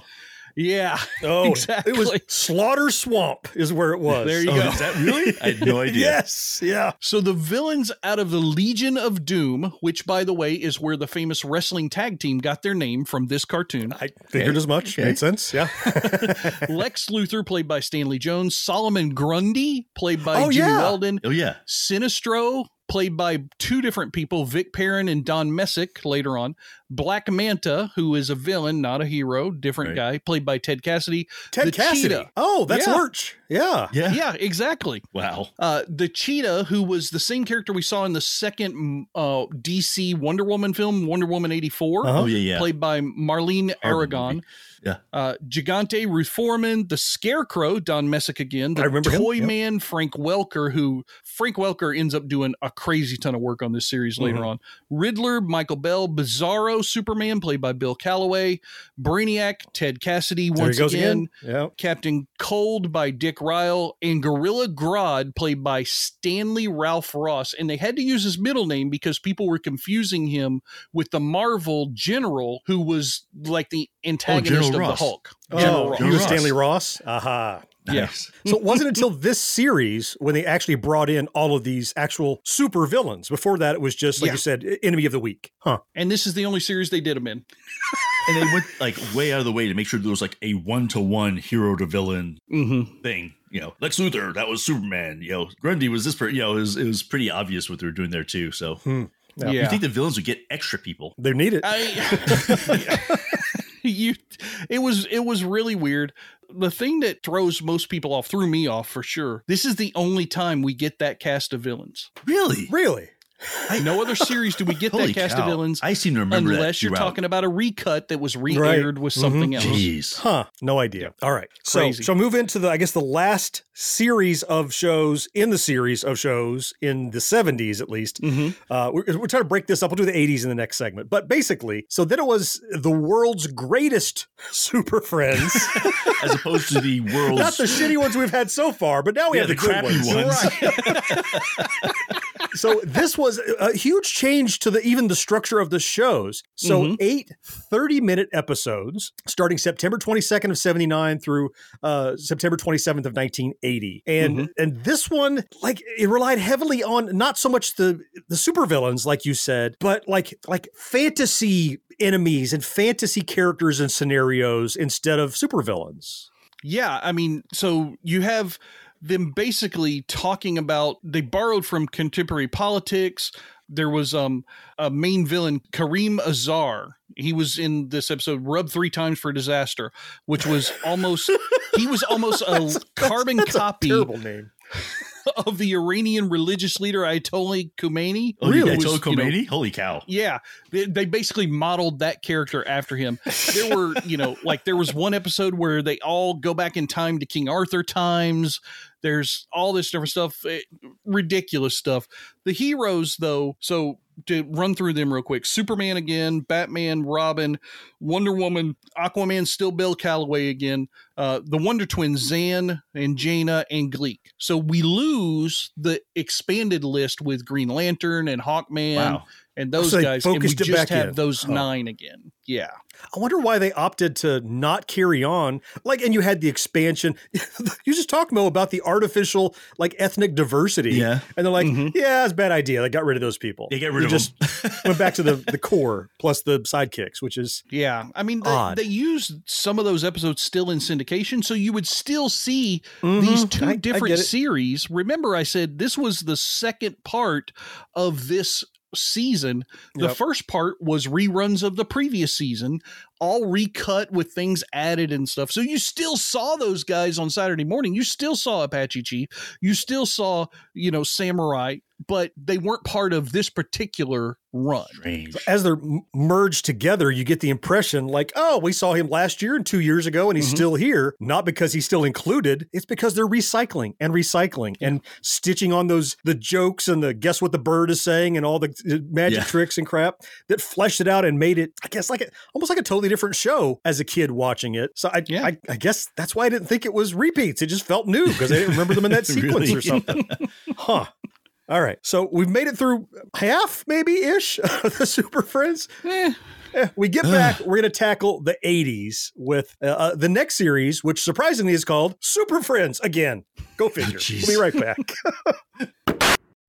Swamp. Yeah. Oh, Exactly. It was Slaughter Swamp, is where it was. There you Oh, go. is that really? I had no idea. yes. Yeah. So the villains out of the Legion of Doom, which by the way is where the famous wrestling tag team got their name from this cartoon. I figured as much. Okay. Made sense. Yeah. Lex Luthor, played by Stanley Jones, Solomon Grundy, played by Oh, Jimmy yeah. Weldon, Oh yeah. Sinestro, played by two different people, Vic Perrin and Don Messick later on. Black Manta, who is a villain, not a hero, different Right. guy, played by Ted Cassidy. Ted The Cassidy. Cheetah. Oh, that's Yeah. Lurch. Yeah. Yeah. Yeah, exactly. Wow. Uh, the cheetah, who was the same character we saw in the second uh, DC Wonder Woman film, Wonder Woman 84, Uh-huh. Oh yeah, yeah. played by Marlene Aragon. movie. Yeah. Uh, Giganta, Ruth Forman, the Scarecrow, Don Messick again, the I remember him, Toy yep. Man, Frank Welker, who Frank Welker ends up doing a crazy ton of work on this series later Mhm. on. Riddler, Michael Bell, Bizarro, Superman, played by Bill Callaway, Brainiac, Ted Cassidy, There once again. again. Yeah. Captain Cold by Dick Ryan and Gorilla Grodd played by Stanley Ralph Ross. And they had to use his middle name because people were confusing him with the Marvel General, who was like the antagonist General of the Ross. Hulk. Oh, General he Ross. was Stanley Ross. Aha. Yeah. Nice. So it wasn't until this series when they actually brought in all of these actual super villains. Before that, it was just like Yeah. you said, enemy of the week. Huh. And this is the only series they did them in. And they went like way out of the way to make sure there was like a one to one hero to villain Mm-hmm. thing. You know, Lex Luthor, that was Superman. You know, Grundy was this. Per- you know, it was, it was pretty obvious what they were doing there too. So Hmm. Yeah. Yeah. you think the villains would get extra people? They need it. I you it was it was really weird. The thing that throws most people off threw me off for sure. This is the only time we get that cast of villains. Really? really? No other series do we get that cast cow. of villains I seem to remember that unless you're throughout. talking about a recut that was re-aired with something else. Jeez. Huh. No idea. All right. So, Crazy. so move into the, I guess, the last series of shows in the series of shows in the 70s, at least. Mhm. Uh, we're, we're trying to break this up. We'll do the 80s in the next segment. But basically, so then it was the world's greatest Super Friends. As opposed to the world's Not the shitty ones we've had so far, but now we yeah, have the, the good crappy ones. ones. so this was a huge change to the even the structure of the shows. So Mhm. eight 30 minute episodes starting September 22nd of 79 through uh, September 27th of 1980. And and this one like it relied heavily on not so much the the supervillains like you said, but like like fantasy enemies and fantasy characters and scenarios instead of supervillains. Yeah, I mean, so you have them basically talking about they borrowed from contemporary politics. There was um a main villain, Kareem Azar. He was in this episode, Rub Three Times for Disaster, which was almost he was almost a carbon That's a copy terrible name. of the Iranian religious leader Ayatollah Khomeini. Oh, Really? Ayatollah was, you know, Khomeini? Holy cow. yeah, they, they basically modeled that character after him. There were, you know, like there was one episode where they all go back in time to King Arthur times. There's all this different stuff, ridiculous stuff. The heroes, though, so to run through them real quick Superman again, Batman, Robin, Wonder Woman, Aquaman, still Bill Callaway again, uh, the Wonder Twins, Zan and Jayna and Gleek. So we lose the expanded list with Green Lantern and Hawkman Wow. and those So guys, and we just have in. those Oh. nine again. Yeah. I wonder why they opted to not carry on. Like, and you had the expansion. you just talked Mo about the artificial like ethnic diversity. Yeah. and they're like, Mhm. yeah, it's a bad idea. They got rid of those people. They get We rid of just them. went back to the the core plus the sidekicks, which is Yeah, I mean, they, they used some of those episodes still in syndication, so you would still see Mhm. these two I different get it. series. Remember, I said this was the second part of this season. The Yep. first part was reruns of the previous season, all recut with things added and stuff. So you still saw those guys on Saturday morning. You still saw Apache Chief. You still saw, you know, Samurai, but they weren't part of this particular run. Strange. as they're m- merged together, you get the impression like, oh, we saw him last year and two years ago, and he's Mhm. still here. Not because he's still included; it's because they're recycling and recycling and stitching on those the jokes and the guess what the bird is saying and all the uh, magic Yeah. tricks and crap that fleshed it out and made it, I guess, like a, almost like a totally different show as a kid watching it. So I, Yeah. I, I guess that's why I didn't think it was repeats. It just felt new because I didn't remember them in that sequence Really? or something. Huh. All right. So we've made it through half, maybe ish, of the Super Friends. Eh, Eh, we get back, we're going to tackle the 80s with uh, uh, the next series, which surprisingly is called Super Friends again. Go figure. jeez. we'll be right back.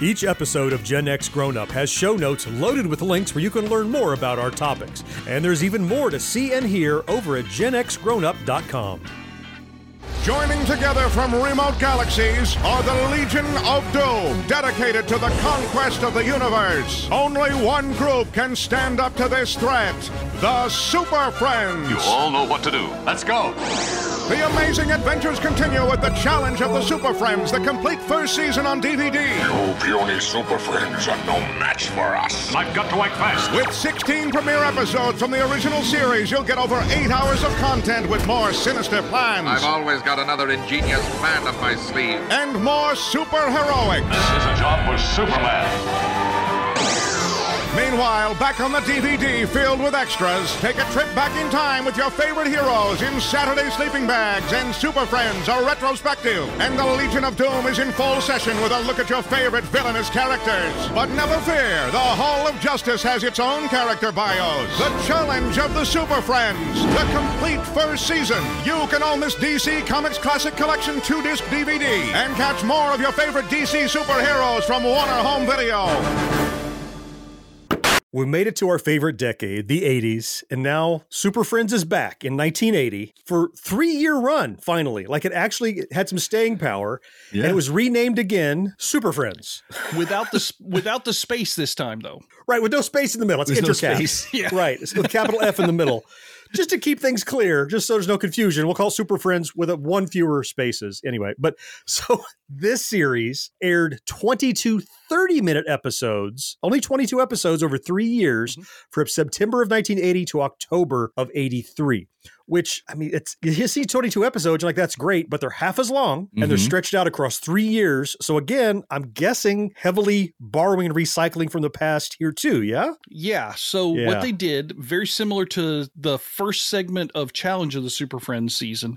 Each episode of Gen X Grown Up has show notes loaded with links where you can learn more about our topics. And there's even more to see and hear over at genxgrownup.com. Joining together from remote galaxies are the Legion of Doom, dedicated to the conquest of the universe. Only one group can stand up to this threat the Super Friends. You all know what to do. Let's go. The amazing adventures continue with the challenge of the Super Friends, the complete first season on DVD. You puny super friends are no match for us. I've got to act fast. With 16 premiere episodes from the original series, you'll get over eight hours of content with more sinister plans. I've always got another ingenious plan up my sleeve. and more super heroics. This is a job for Superman. Meanwhile, back on the DVD filled with extras, take a trip back in time with your favorite heroes in Saturday Sleeping Bags and Super Friends, a retrospective. And the Legion of Doom is in full session with a look at your favorite villainous characters. But never fear, the Hall of Justice has its own character bios. The Challenge of the Super Friends, the complete first season. You can own this DC Comics Classic Collection 2 disc DVD and catch more of your favorite DC superheroes from Warner Home Video. We made it to our favorite decade, the 80s, and now Super Friends is back in 1980 for three-year run, finally. Like it actually had some staying power. And it was renamed again Super Friends. without the without the space this time though. Right, with no space in the middle. It's There's no space. Yeah. Right, it's with capital F in the middle. Just to keep things clear, just so there's no confusion, we'll call Super Friends with a, one fewer spaces anyway. But so this series aired 22 30 minute episodes, only 22 episodes over three years from September of 1980 to October of 83. Which I mean, it's you see 22 episodes, you're like that's great, but they're half as long and they're Mhm. stretched out across three years. So again, I'm guessing heavily borrowing and recycling from the past here too. Yeah. Yeah. So Yeah. what they did, very similar to the first segment of Challenge of the Super Friends season,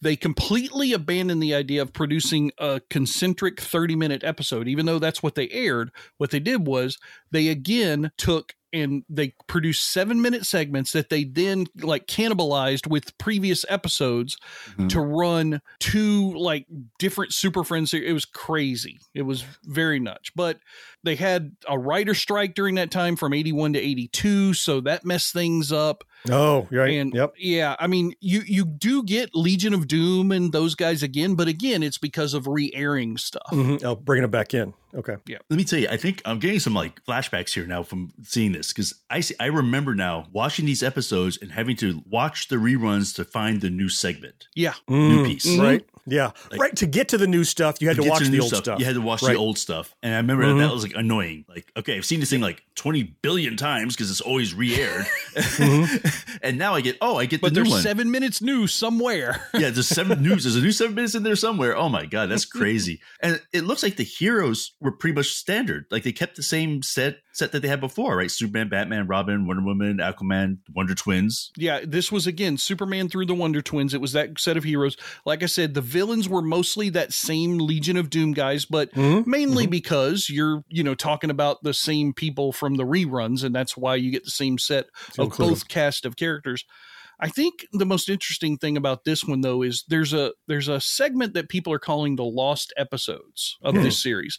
they completely abandoned the idea of producing a concentric 30 minute episode, even though that's what they aired. What they did was they again took and they produced seven minute segments that they then like cannibalized with previous episodes Mm-hmm. to run two like different Super Friends. It was crazy. It was very nuts. But they had a writer strike during that time from 81 to 82. So that messed things up. Oh, right. And yep. yeah, I mean, you you do get Legion of Doom and those guys again, but again, it's because of re-airing stuff. Mhm. Oh, bringing it back in. Okay. Yeah. Let me tell you, I think I'm getting some like flashbacks here now from seeing this because I see, I remember now watching these episodes and having to watch the reruns to find the new segment, Yeah. new Mm, piece. Right. Yeah. Like- right. To get to the new stuff, you had to, get watch the the, old stuff. You had to watch Right. the old stuff, and I remember Mhm. that was like annoying. Like, okay, I've seen this thing like 20 billion times because it's always re-aired, and now I get oh, I get But the new there's one. seven minutes new somewhere. yeah, there's seven news. There's a new seven minutes in there somewhere. Oh my god, that's crazy. and it looks like the heroes were pretty much standard. Like they kept the same set set that they had before, right? Superman, Batman, Robin, Wonder Woman, Aquaman, Wonder Twins. Yeah, this was again Superman through the Wonder Twins. It was that set of heroes. Like I said, the villains were mostly that same Legion of Doom guys, but Mhm. mainly because you're, you know, talking about the same people from the reruns, and that's why you get the same set To of include both cast of characters. I think the most interesting thing about this one though is there's a there's a segment that people are calling the lost episodes of Hmm. this series.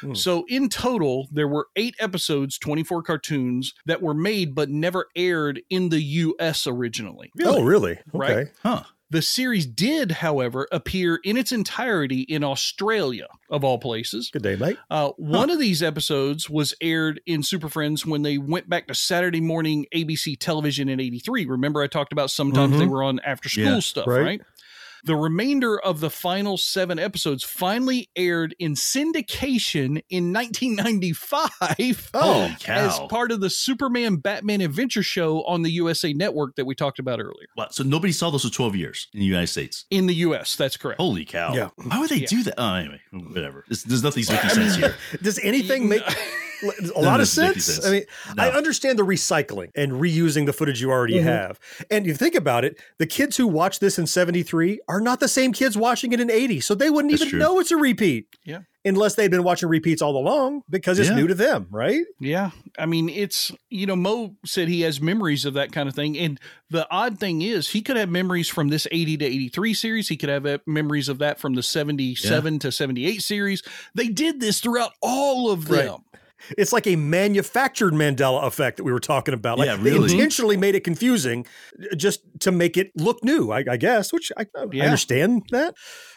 Hmm. So in total there were 8 episodes, 24 cartoons that were made but never aired in the US originally. Oh, really? Right. Huh. The series did, however, appear in its entirety in Australia, of all places. Good day, mate. Uh, one of these episodes was aired in Super Friends when they went back to Saturday morning ABC television in 83. Remember, I talked about sometimes Mhm. they were on after school Yeah, stuff, right. right? The remainder of the final seven episodes finally aired in syndication in 1995 Holy cow. as part of the Superman Batman Adventure Show on the USA Network that we talked about earlier. Wow, so nobody saw those for 12 years in the United States. In the US, that's correct. Holy cow. Yeah. Why would they Yeah. do that? Oh, anyway, whatever. There's, there's nothing's making sense here. Does anything make a lot of of this is making sense? sense. I mean, No. I understand the recycling and reusing the footage you already Mm-hmm. have. And you think about it, the kids who watch this in 73 are not the same kids watching it in 80. So they wouldn't That's even true. know it's a repeat. Yeah. Unless they'd been watching repeats all along because it's Yeah. new to them, right? Yeah. I mean, it's, you know, Mo said he has memories of that kind of thing. And the odd thing is, he could have memories from this 80 to 83 series. He could have uh, memories of that from the 77 to 78 series. They did this throughout all of Right. It's like a manufactured Mandela effect that we were talking about. Like Yeah, they intentionally made it confusing uh, just to make it look new, I, I guess, which I, I Yeah. understand that.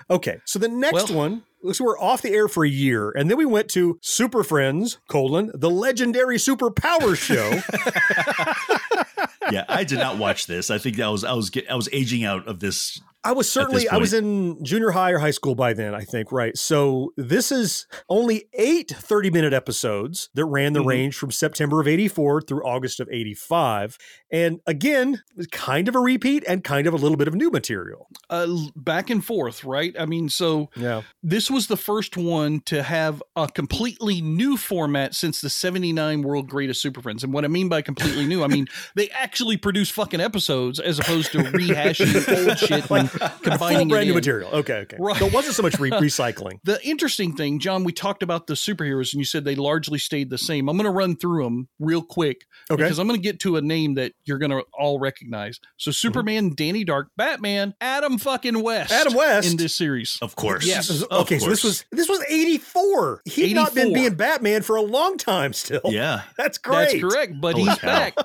Okay, so the next Well- one, so we're off the air for a year, and then we went to Super Friends, colon, the legendary Super Power Show. yeah, I did not watch this. I think that was I was I was aging out of this. I was certainly I was in junior high or high school by then, I think, right? So this is only eight 30 minute episodes that ran the Mhm. range from September of 84 through August of 85. And again, kind of a repeat and kind of a little bit of new material. Uh, back and forth, right? I mean, so Yeah. this was the first one to have a completely new format since the 79 World Greatest Super Friends. And what I mean by completely new, I mean they actually produce fucking episodes as opposed to rehashing old shit Full combining brand it new in. material. Okay, okay. Right. So it wasn't so much re- recycling. The interesting thing, John, we talked about the superheroes and you said they largely stayed the same. I'm going to run through them real quick Okay. because I'm going to get to a name that you're going to all recognize. So mm-hmm. Superman, Danny Dark, Batman, Adam fucking West. Adam West? in this series. Of course. Yes. Of okay, so this was this was 84. He'd not been being Batman for a long time still. Yeah. That's great. That's correct, but Holy he's cow. back.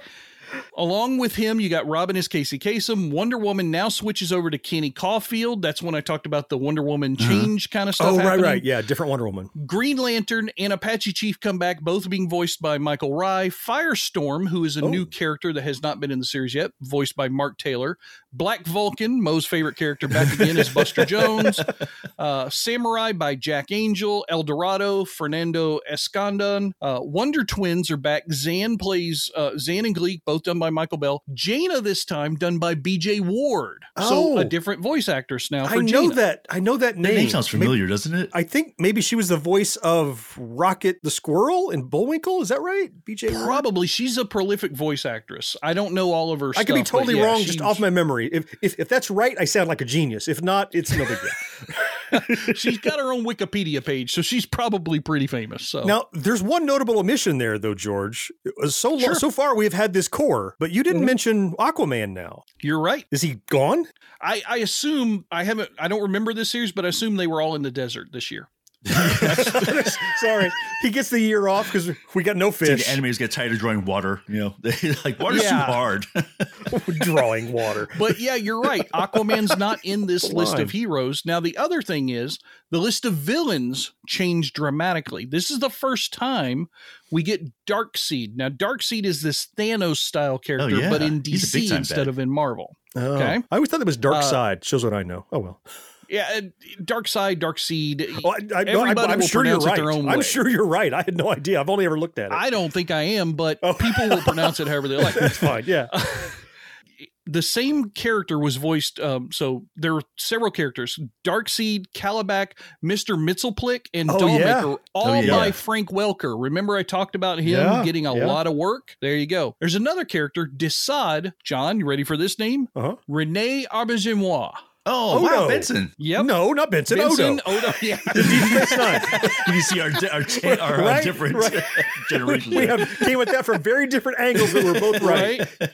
Along with him, you got Robin as Casey Kasem. Wonder Woman now switches over to Connie Caulfield. That's when I talked about the Wonder Woman uh-huh. change kind of stuff. Oh, right, happening. right. Yeah, different Wonder Woman. Green Lantern and Apache Chief come back, both being voiced by Michael Rye. Firestorm, who is a Oh. new character that has not been in the series yet, voiced by Mark Taylor. Black Vulcan, Mo's favorite character, back again is Buster Jones. Uh, Samurai by Jack Angel. El Dorado, Fernando Escandon. Uh, Wonder Twins are back. Zan plays uh, Zan and Gleek, both done by Michael Bell. Jayna this time done by B.J. Ward. So Oh. a different voice actress now for I know Jayna. that. I know that That name. name sounds Maybe- familiar, doesn't it? I think maybe she was the voice of Rocket the Squirrel in Bullwinkle. Is that right? BJ Ward? Probably she's a prolific voice actress. I don't know all of her. I could be totally yeah, wrong she's- just off my memory. If, if if that's right, I sound like a genius. If not, it's no big deal. she's got her own Wikipedia page, so she's probably pretty famous. So Now, there's one notable omission there, though, George. Uh, So Sure. so far, we have had this core, but you didn't Mhm. mention Aquaman. Now, you're right. is he gone? I, I assume I haven't. I don't remember this series, but I assume they were all in the desert this year. Sorry, he gets the year off because we got no It's like fish. animators get tired of drawing water. You know, they like water's Yeah. too hard. drawing water. But yeah, you're right. Aquaman's not in this The list of heroes. Now, the other thing is the list of villains changed dramatically. This is the first time we get Darkseid. Now, Darkseid is this Thanos style character, yeah. but in He's a big DC instead bad. of in Marvel. Oh, Okay. I always thought it was Dark Uh, Side. Shows what I know. Oh well. Yeah, and Darkseid, Darkseid. Oh, I, I, no, everybody I'm will sure you're pronounce it right. their own I'm way. sure you're right. I had no idea. I've only ever looked at it. I don't think I am, but Oh. people will pronounce it however they like. That's fine. Yeah. the same character was voiced. Um, so there were several characters: Darkseid, Kalibak, Mister Mxyzptlk, and Oh, Dollmaker, yeah. all Oh, yeah. by Frank Welker. Remember, I talked about him Yeah, getting a yeah. lot of work. There you go. There's another character, Desaad. John, you ready for this name? Uh-huh. René Auberjonois. Oh, Oh, wow, no. Benson. Yep. No, not Benson. Vincent Odo. Odo. Yeah. The Deep Space You see our our, cha- our, Right, different right. generations, we have came at that from very different angles, but we're both right. right.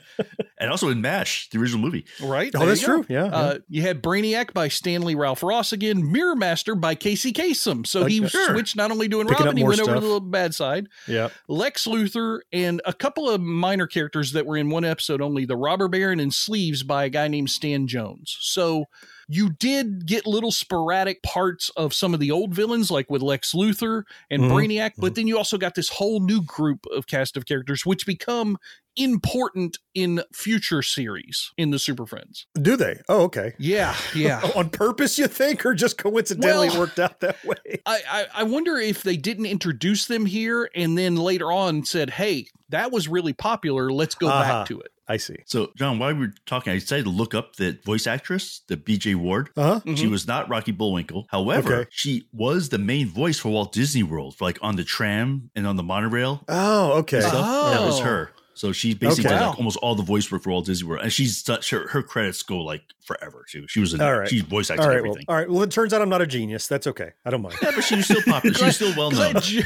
and also in Mash, the original movie. Right. Oh, there that's true. Yeah, Uh, you had Brainiac by Stanley Ralph Ross again, Mirror Master by Casey Kasem. So he Okay. Sure. switched not only doing Picking up Robin, he more went over to stuff. the bad side. yeah. Lex Luthor and a couple of minor characters that were in one episode only, the Robber Baron and Sleeves by a guy named Stan Jones. So you did get little sporadic parts of some of the old villains, like with Lex Luthor and Mhm. Brainiac, but then you also got this whole new group of cast of characters, which become important in future series in the Super Friends. Do they? Oh, okay. Yeah, yeah. On purpose, you think, or just coincidentally Well- worked out that way? I, I, I wonder if they didn't introduce them here and then later on said, hey, that was really popular. Let's go Uh-huh. back to it. I see. So, John, while we were talking, I decided to look up the voice actress, the BJ Ward. Uh huh. She was not Rocky Bullwinkle. However, Okay. she was the main voice for Walt Disney World, for like on the tram and on the monorail Oh, okay. and stuff. That was Oh. her. So she basically Okay. did Wow. like almost all the voice work for Walt Disney World, and she's such her, her credits go like forever too. She was in, All right. she's voice acting All right. Well, everything. all right. Well, it turns out I'm not a genius. That's okay. I don't mind. Yeah, but she was still popular. she was still well known. Glad, J-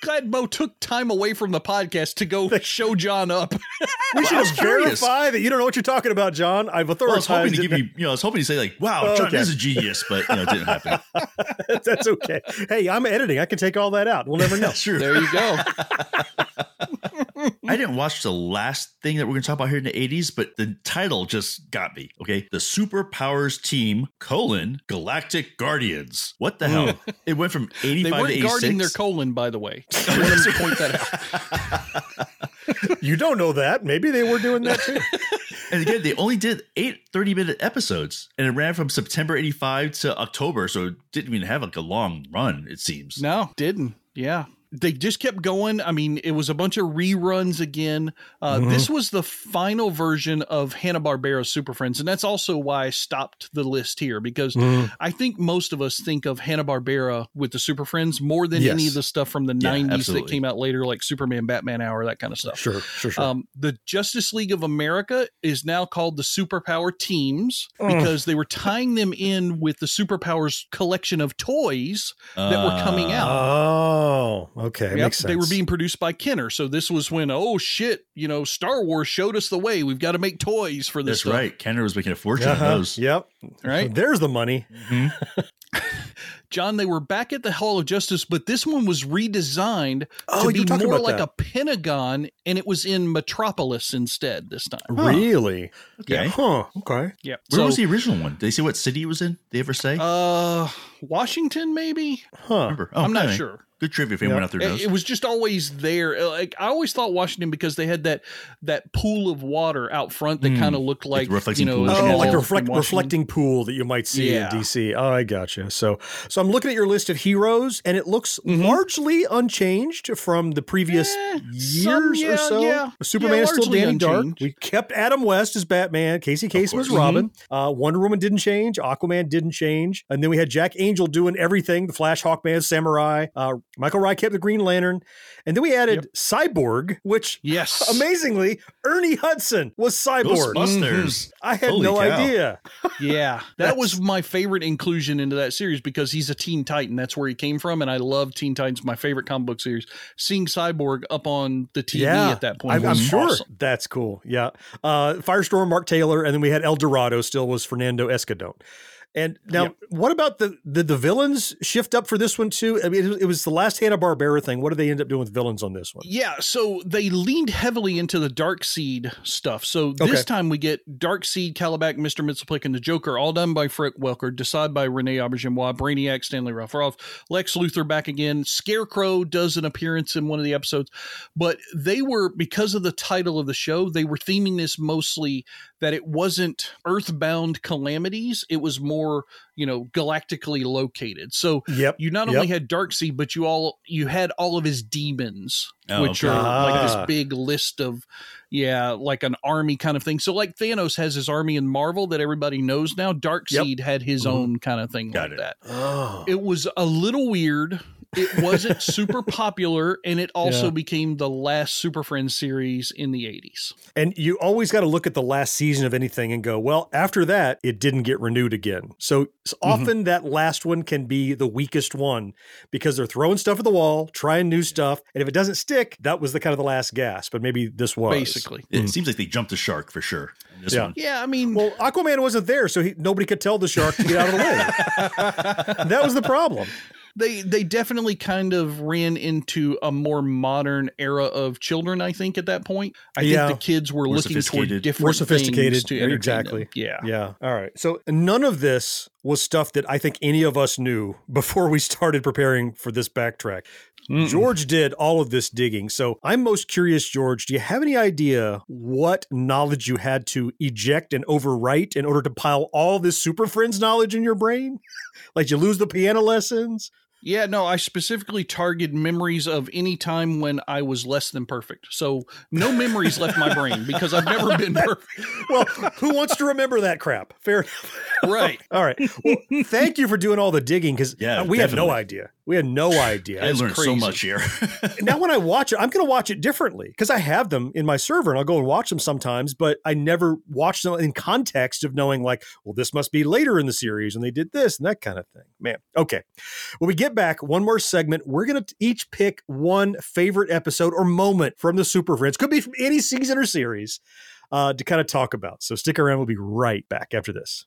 glad Mo took time away from the podcast to go show John up. We should I verify that you don't know what you're talking about, John. I've Well, I was hoping to give you, you know, I was hoping to say like, "Wow, Oh, John okay. is a genius," but you know, it didn't happen. That's okay. Hey, I'm editing. I can take all that out. We'll never know. That's true. there you go. I didn't watch the last thing that we're going to talk about here in the 80s, but the title just got me. Okay. The Superpowers Team, colon, Galactic Guardians. What the hell? Hmm. It went from 85 They weren't 86. guarding their colon, by the way. I want to point that out. You don't know that. Maybe they were doing that too. and again, they only did eight 30 minute episodes and it ran from September 85 to October. So it didn't even have like a long run, it seems. No, didn't. Yeah. They just kept going. I mean, it was a bunch of reruns again. Uh, Mhm. This was the final version of Hanna Barbera's Super Friends, and that's also why I stopped the list here because Mhm. I think most of us think of Hanna Barbera with the Super Friends more than any of the stuff from the Yeah, '90s that came out later, like Superman, Batman Hour, that kind of stuff. Sure, sure, sure. Um, the Justice League of America is now called the Superpower Teams Mm. because they were tying them in with the Superpowers collection of toys that were coming out. Oh, okay. Yep, Makes sense. They were being produced by Kenner. So this was when, oh shit, you know, Star Wars showed us the way. We've got to make toys for this That's stuff. right. Kenner was making a fortune Uh-huh. on those. Yep. Right. There's the money. John, they were back at the Hall of Justice, but this one was redesigned Oh, to be more like that. a Pentagon, and it was in Metropolis instead this time. Really? Okay. Huh. Okay. Yeah. Where so, was the original one? Did they say what city it was in? Did they ever say? Uh, Washington, maybe. Huh. Remember? Oh, I'm not sure. Good trivia if anyone Yeah. out there It, knows. it was just always there. Uh, Like I always thought Washington because they had that that pool of water out front that Mm. kind of looked Like like, reflecting you know, pool. Oh, like a reflect, reflecting pool that you might see Yeah. in DC. Oh, I gotcha. So, so I'm looking at your list of heroes, and it looks Mhm. largely unchanged from the previous Eh, years some- yeah, or so. yeah. Superman Yeah, is still largely Danny Dark. We kept Adam West as Batman. Casey Kasem as course. Robin. Uh, Wonder Woman didn't change. Aquaman didn't change. And then we had Jack Angel doing everything: the Flash, Hawkman, Samurai. Uh, Michael Rye kept the Green Lantern, and then we added Cyborg, which yes, amazingly, Ernie Hudson was Cyborg. Ghostbusters. Mhm. I had Holy no cow. idea. yeah, that was my favorite inclusion into that series because he's a Teen Titan. That's where he came from, and I love Teen Titans, my favorite comic book series. Seeing Cyborg up on the TV at that point, I'm, I'm sure awesome. that's cool. Yeah, uh, Firestorm, Mark Taylor, and then we had El Dorado. Still was Fernando Escandon. And now, Yep. what about the did the villains shift up for this one too? I mean, it, was- it was the last Hanna Barbera thing. What did they end up doing with villains on this one? Yeah, so they leaned heavily into the Darkseid stuff. So this Okay. time we get Dark Seed, Kalibak, Mr. Mxyzptlk, and the Joker, all done by Frank Welker, Desaad by René Auberjonois, Brainiac, Stanley Ralph Lex Luthor back again. Scarecrow does an appearance in one of the episodes, but they were because of the title of the show, they were theming this mostly that it wasn't earthbound calamities; it was more, you know, galactically located. So Yep, you not yep. only had Darkseid, but you all you had all of his demons, Oh, which okay. are like Ah. this big list of yeah, like an army kind of thing. So like Thanos has his army in Marvel that everybody knows now. Darkseid had his Mhm. own kind of thing Got like it. that. Oh, It was a little weird. It wasn't super popular, and it also Yeah. became the last Super Friends series in the 80s. and you always got to look at the last season of anything and go, well, after that, it didn't get renewed again. So s- mm-hmm. often that last one can be the weakest one because they're throwing stuff at the wall, trying new stuff, and if it doesn't stick, that was the kind of the last gasp. But maybe this was Basically. It mm. seems like they jumped the shark for sure. This Yeah. one. Yeah, I mean, Well, Aquaman wasn't there, so he, nobody could tell the shark to get out of the way. that was the problem. They they definitely kind of ran into a more modern era of children. I think at that point, I Yeah. think the kids were More looking toward different, More sophisticated. things to exactly. them. Yeah, Yeah. All right. So none of this was stuff that I think any of us knew before we started preparing for this backtrack. Mm. George did all of this digging. So I'm most curious, George, do you have any idea what knowledge you had to eject and overwrite in order to pile all this Super Friends knowledge in your brain? like you lose the piano lessons? Yeah, no, I specifically targeted memories of any time when I was less than perfect. So no memories left my brain because I've never been perfect. Well, who wants to remember that crap? Fair enough. Right. All right. Well, thank you for doing all the digging because Yeah, we had no idea. We had no idea. I learned so much here. now when I watch it, I'm going to watch it differently because I have them in my server and I'll go and watch them sometimes, but I never watch them in context of knowing like, well, this must be later in the series and they did this and that kind of thing. Man, okay. When we get back, one more segment, we're going to each pick one favorite episode or moment from the Super Friends. Could be from any season or series uh, to kind of talk about. So stick around. We'll be right back after this.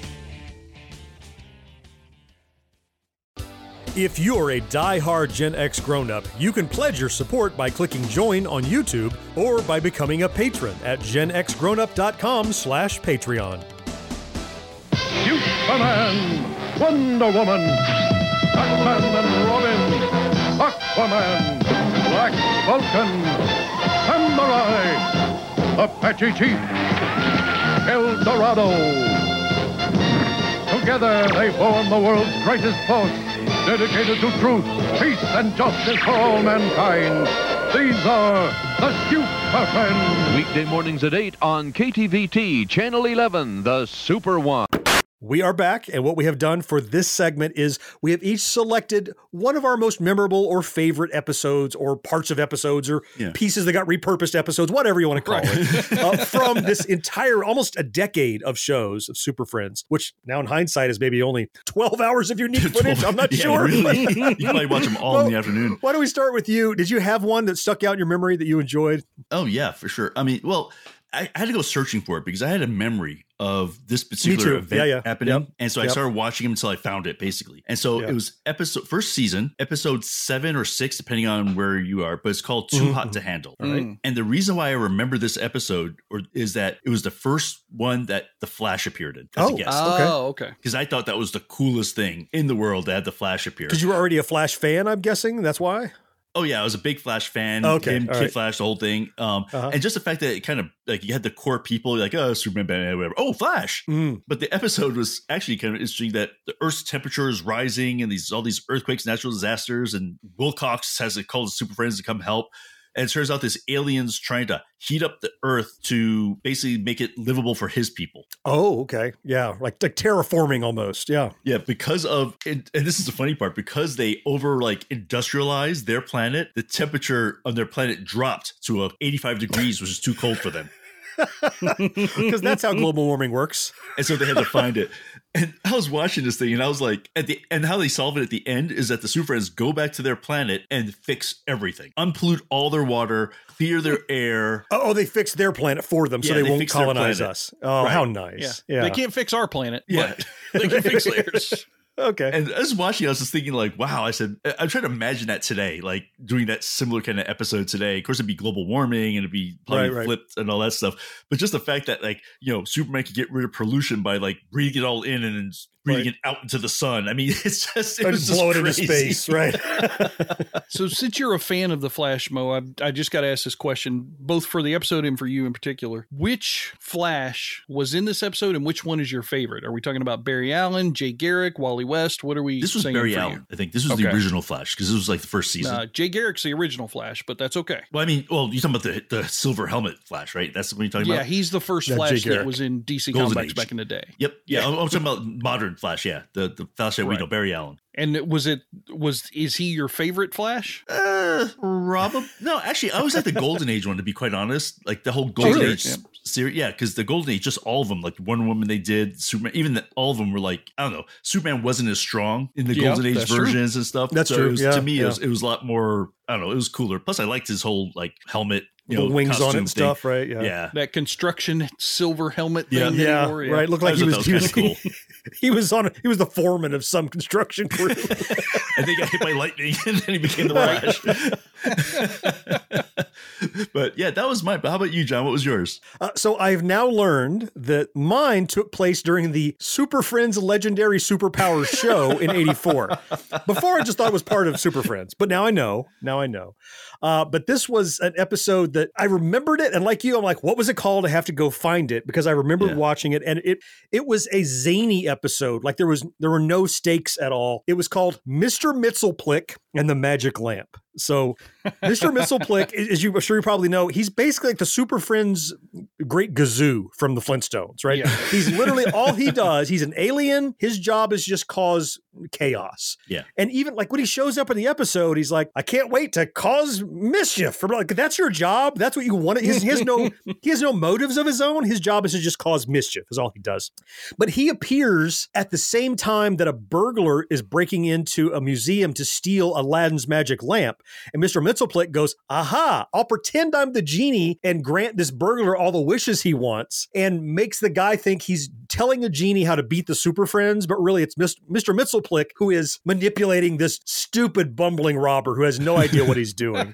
If you're a die-hard Gen X grown-up, you can pledge your support by clicking join on YouTube or by becoming a patron at genxgrownup.com slash Patreon. Superman, Wonder Woman, Batman and Robin, Aquaman, Black Vulcan, Samurai, Apache Chief, El Dorado. Together they form the world's greatest force, dedicated to truth, peace, and justice for all mankind. These are the Super Friends. Weekday mornings at 8 on KTVT, Channel 11, the Super One. We are back, and what we have done for this segment is we have each selected one of our most memorable or favorite episodes, or parts of episodes, or pieces that got repurposed episodes, whatever you want to call it, uh, from this entire almost a decade of shows of Super Friends, which now in hindsight is maybe only 12 hours of unique footage. I'm not Yeah, sure. really. You probably watch them all in the afternoon. Why don't we start with you? Did you have one that stuck out in your memory that you enjoyed? Oh yeah, for sure. I mean, well, I, I had to go searching for it because I had a memory of this particular too. event Yeah, yeah. happening, Yep. and so I Yep. started watching him until I found it, basically. And so Yep. it was episode first season, episode seven or six, depending on where you are. But it's called Too Mhm. Hot to Handle. All right. And the reason why I remember this episode or is that it was the first one that the Flash appeared in as Oh, a guest. Oh, okay. Because I thought that was the coolest thing in the world to have the Flash appear. Because you were already a Flash fan, I'm guessing. That's why. Oh yeah, I was a big Flash fan. Okay, Him, Kid right. Flash, the whole thing. Um, Uh-huh. and just the fact that it kind of like you had the core people like oh Superman, Batman, whatever. Oh Flash. Mm. But the episode was actually kind of interesting that the Earth's temperature is rising and these all these earthquakes, natural disasters, and Wilcox has to call his super friends to come help. And it turns out this alien's trying to heat up the Earth to basically make it livable for his people. Oh, okay. Yeah. Like, like terraforming almost. Yeah. Yeah, because of and, and this is the funny part because they over like industrialized their planet, the temperature on their planet dropped to a 85 degrees, which is too cold for them. Because that's how global warming works. And so they had to find it. And I was watching this thing and I was like, at the and how they solve it at the end is that the Super Friends go back to their planet and fix everything. Unpollute all their water, clear their air. Oh, oh, they fix their planet for them, so Yeah, they, they won't colonize us. Oh, Right. how Yeah. nice. Yeah. They can't fix our planet. Yeah. But they can fix theirs. Okay. And I was watching, I was just thinking, like, wow, I said, I'm trying to imagine that today, like doing that similar kind of episode today. Of course, it'd be global warming and it'd be probably Right, right. flipped and all that stuff. But just the fact that, like, you know, Superman could get rid of pollution by like breathing it all in and then breathing Right. it out into the sun. I mean, it's just, it Or was just blow it just into space, right? So, since you're a fan of the Flash, Mo, I, I just got to ask this question, both for the episode and for you in particular. Which Flash was in this episode, and which one is your favorite? Are we talking about Barry Allen, Jay Garrick, Wally West? What are we? This was saying Barry for you? Allen. I think this was the original Flash because this was like the first season. Uh, Jay Garrick's the original Flash, but that's okay. well, I mean, well, you're talking about the, the silver helmet Flash, right? That's what you're talking Yeah, about? Yeah, he's the first Yeah, Flash that was in DC Golden Comics Age. back in the day. Yep. Yeah. I'm, I'm talking about modern Flash. Yeah. The, the Flash that we know, Barry Allen. And was it was is he your favorite Flash? Uh, Rob. No, actually, I was like the Golden Age one. To be quite honest, like the whole Golden really? Age Yeah. series. Yeah, because the Golden Age, just all of them, like Wonder Woman, they did Superman. Even the, all of them were like, I don't know, Superman wasn't as strong in the Yeah, Golden Age that's true. versions and stuff. That's so true, It was, yeah, to me, it, was, it was a lot more. I don't know. It was cooler. Plus, I liked his whole like helmet, you know, wings on it costume and thing. stuff, right? Yeah. Yeah. That construction silver helmet Yeah. thing. that he Yeah, wore? right. Looked like I he was, that he was was kinda he, was on he was the foreman of some construction crew. and they got hit by lightning, and then he became the Flash. but yeah, that was mine. But how about you, John? What was yours? Uh, so I've now learned that mine took place during the Super Friends Legendary Superpowers show in '84. Before I just thought it was part of Super Friends, but now I know. Now I know. Uh, but this was an episode that I remembered it, and like you, I'm like, what was it called? I have to go find it because I remembered Yeah. watching it, and it it was a zany episode. Like there was there were no stakes at all. It was called Mr. Mxyzptlk and the Magic Lamp. So Mr. Mxyzptlk, as you I'm sure you probably know, he's basically like the Super Friends great Gazoo from the Flintstones, right? Yeah. He's literally all he does. He's an alien. His job is just cause chaos. Yeah. And even like when he shows up in the episode, he's like, I can't wait to cause mischief. For like that's your job. That's what you want. He has, he has no he has no motives of his own. His job is to just cause mischief. Is all he does. But he appears at the same time that a burglar is breaking into a museum to steal Aladdin's magic lamp. And Mr. Mxyzptlk goes, Aha, I'll pretend I'm the genie and grant this burglar all the wishes he wants, and makes the guy think he's telling a genie how to beat the Super Friends, but really it's Mr. Mxyzptlk who is manipulating this stupid, bumbling robber who has no idea what he's doing.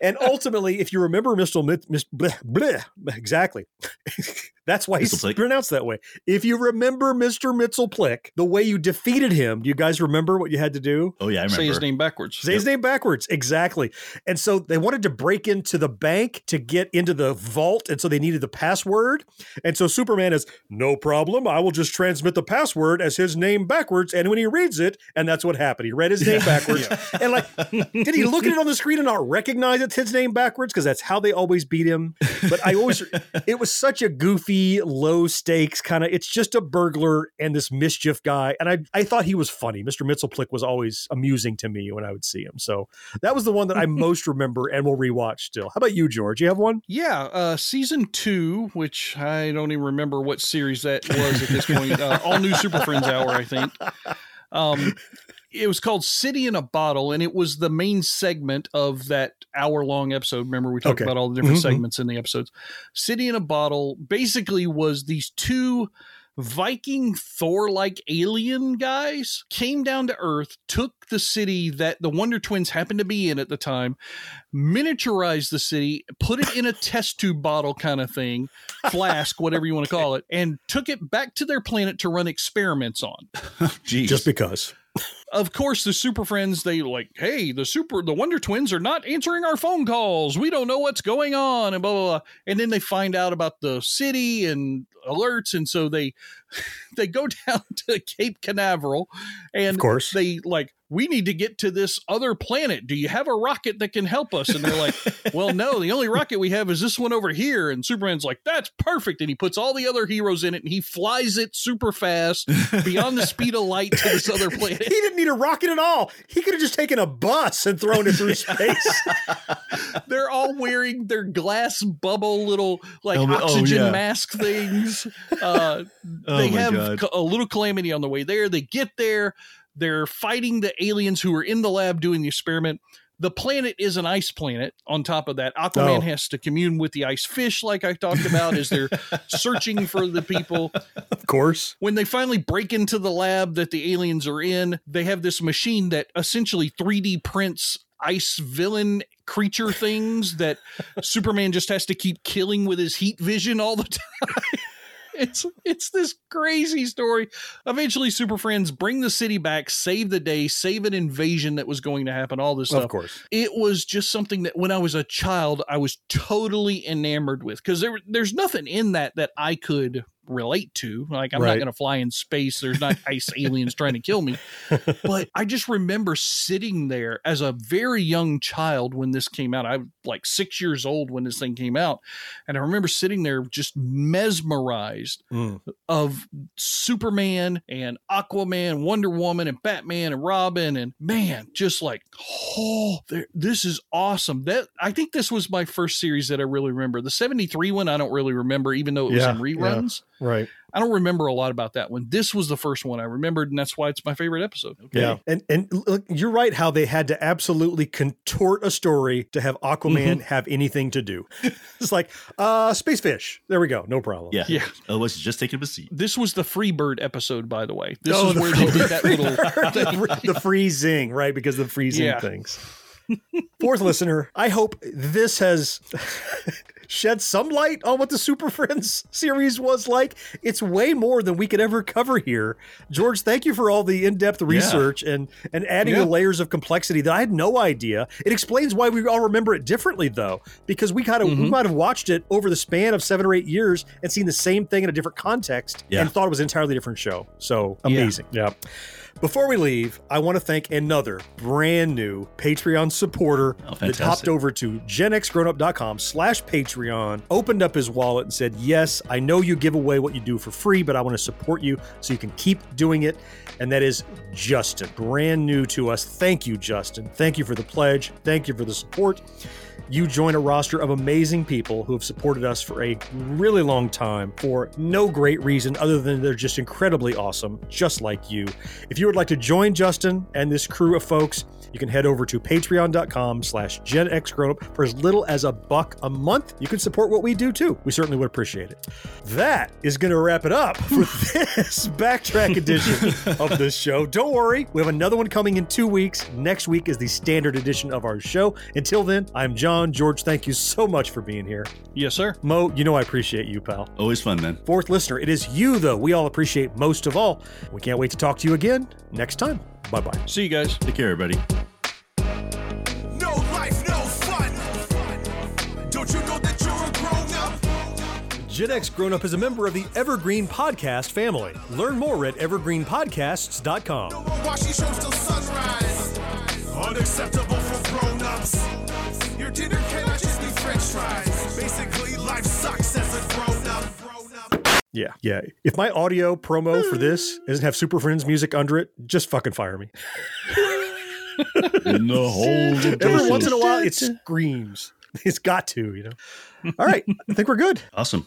And ultimately, if you remember Mr. Mis- bleh, bleh, exactly. That's why he's Mxyzptlk. pronounced that way. If you remember Mr. Mxyzptlk, the way you defeated him, do you guys remember what you had to do? Oh yeah, I remember. Say his name backwards. Say his name backwards. Exactly. And so they wanted to break into the bank to get into the vault. And so they needed the password. And so Superman is, no problem. I will just transmit the password as his name backwards. And when he reads it, and that's what happened. He read his name backwards. And like, did he look at it on the screen and not recognize it's his name backwards? Because that's how they always beat him. But I always, it was such a goofy, low stakes kind of, it's just a burglar and this mischief guy. And I, I thought he was funny. Mr. Mxyzptlk was always amusing to me when I would see him. So that was the one that I most remember and will rewatch still. How about you, George? You have one? Yeah, uh, season two, which I don't even remember what series that was at this point. Uh, all new Super Friends Hour, I think. Um, it was called City in a Bottle, and it was the main segment of that hour long episode. Remember, we talked Okay. about all the different Mhm. segments in the episodes. City in a Bottle basically was these two Viking Thor like alien guys came down to Earth, took the city that the Wonder Twins happened to be in at the time, miniaturized the city, put it in a test tube bottle kind of thing, flask, whatever you want to call it, and took it back to their planet to run experiments on. Just because. Of course, the Super Friends, they like, hey, the Super, the Wonder Twins are not answering our phone calls. We don't know what's going on, and blah, blah, blah. And then they find out about the city and alerts. And so they, they go down to Cape Canaveral and Of course. they like, we need to get to this other planet. Do you have a rocket that can help us? And they're like, well, no, the only rocket we have is this one over here. And Superman's like, that's perfect. And he puts all the other heroes in it and he flies it super fast beyond the speed of light to this other planet. He didn't need a rocket at all. He could have just taken a bus and thrown it through space. They're all wearing their glass bubble little like oh, oxygen yeah. mask things. Uh, Oh they have God. a little calamity on the way there. They get there. They're fighting the aliens who are in the lab doing the experiment. The planet is an ice planet. On top of that, Aquaman Oh. has to commune with the ice fish, like I talked about, as they're searching for the people. of course. When they finally break into the lab that the aliens are in, they have this machine that essentially 3D prints ice villain creature things that Superman just has to keep killing with his heat vision all the time. It's it's this crazy story. Eventually, Super Friends bring the city back, save the day, save an invasion that was going to happen. All this Of course. it was just something that when I was a child, I was totally enamored with because there there's nothing in that that I could relate to. Like I'm not going to fly in space. There's not ice aliens trying to kill me. But I just remember sitting there as a very young child when this came out. I was like six years old when this thing came out, and I remember sitting there just mesmerized Mm. of Superman and Aquaman, Wonder Woman, and Batman and Robin, and man, just like, oh, this is awesome. That I think this was my first series that I really remember. The '73 one, I don't really remember, even though it was Yeah, in reruns. Right. I don't remember a lot about that one. This was the first one I remembered, and that's why it's my favorite episode. Yeah. And and look, you're right how they had to absolutely contort a story to have Aquaman Mhm. have anything to do. it's like, uh space fish. There we go. No problem. Yeah. Yeah. Otherwise, just take him a seat. This was the Freebird episode, by the way. This Oh, is the where they did that little. the, the freezing, right? Because of the freezing Yeah. things. Fourth listener, I hope this has shed some light on what the Super Friends series was like. It's way more than we could ever cover here. George, thank you for all the in-depth research and and adding Yeah. the layers of complexity that I had no idea. It explains why we all remember it differently though, because we kind of we Mhm. might have watched it over the span of 7 or 8 years and seen the same thing in a different context Yeah. and thought it was an entirely different show. So, Yeah. amazing. yeah. Before we leave, I want to thank another brand new Patreon supporter Oh, that hopped over to genxgrownup.com slash Patreon, opened up his wallet and said, yes, I know you give away what you do for free, but I want to support you so you can keep doing it. And that is Justin, brand new to us. Thank you, Justin. Thank you for the pledge. Thank you for the support. You join a roster of amazing people who have supported us for a really long time for no great reason other than they're just incredibly awesome, just like you. If you would like to join Justin and this crew of folks, you can head over to patreon.com slash genxgrownup for as little as a buck a month. You can support what we do too. We certainly would appreciate it. That is going to wrap it up for this backtrack edition of the show. Don't worry, we have another one coming in two weeks. Next week is the standard edition of our show. Until then, I'm John. George, thank you so much for being here. Yes, sir. Mo, you know I appreciate you, pal. Always fun, man. Fourth listener, it is you, though, we all appreciate most of all. We can't wait to talk to you again next time. Bye bye. See you guys. Take care, everybody. No life, no fun. Don't you know that you're a grown up? Gen X Grown Up is a member of the Evergreen Podcast family. Learn more at evergreenpodcasts.com. Watch these shows till sunrise. Unacceptable for grown ups. Your dinner cannot just be french fries. Basically, life sucks as a grown up. Yeah, yeah. If my audio promo for this doesn't have Super Friends music under it, just fucking fire me. In the hole. Every once in a while, it screams. It's got to, you know. All right, I think we're good. Awesome.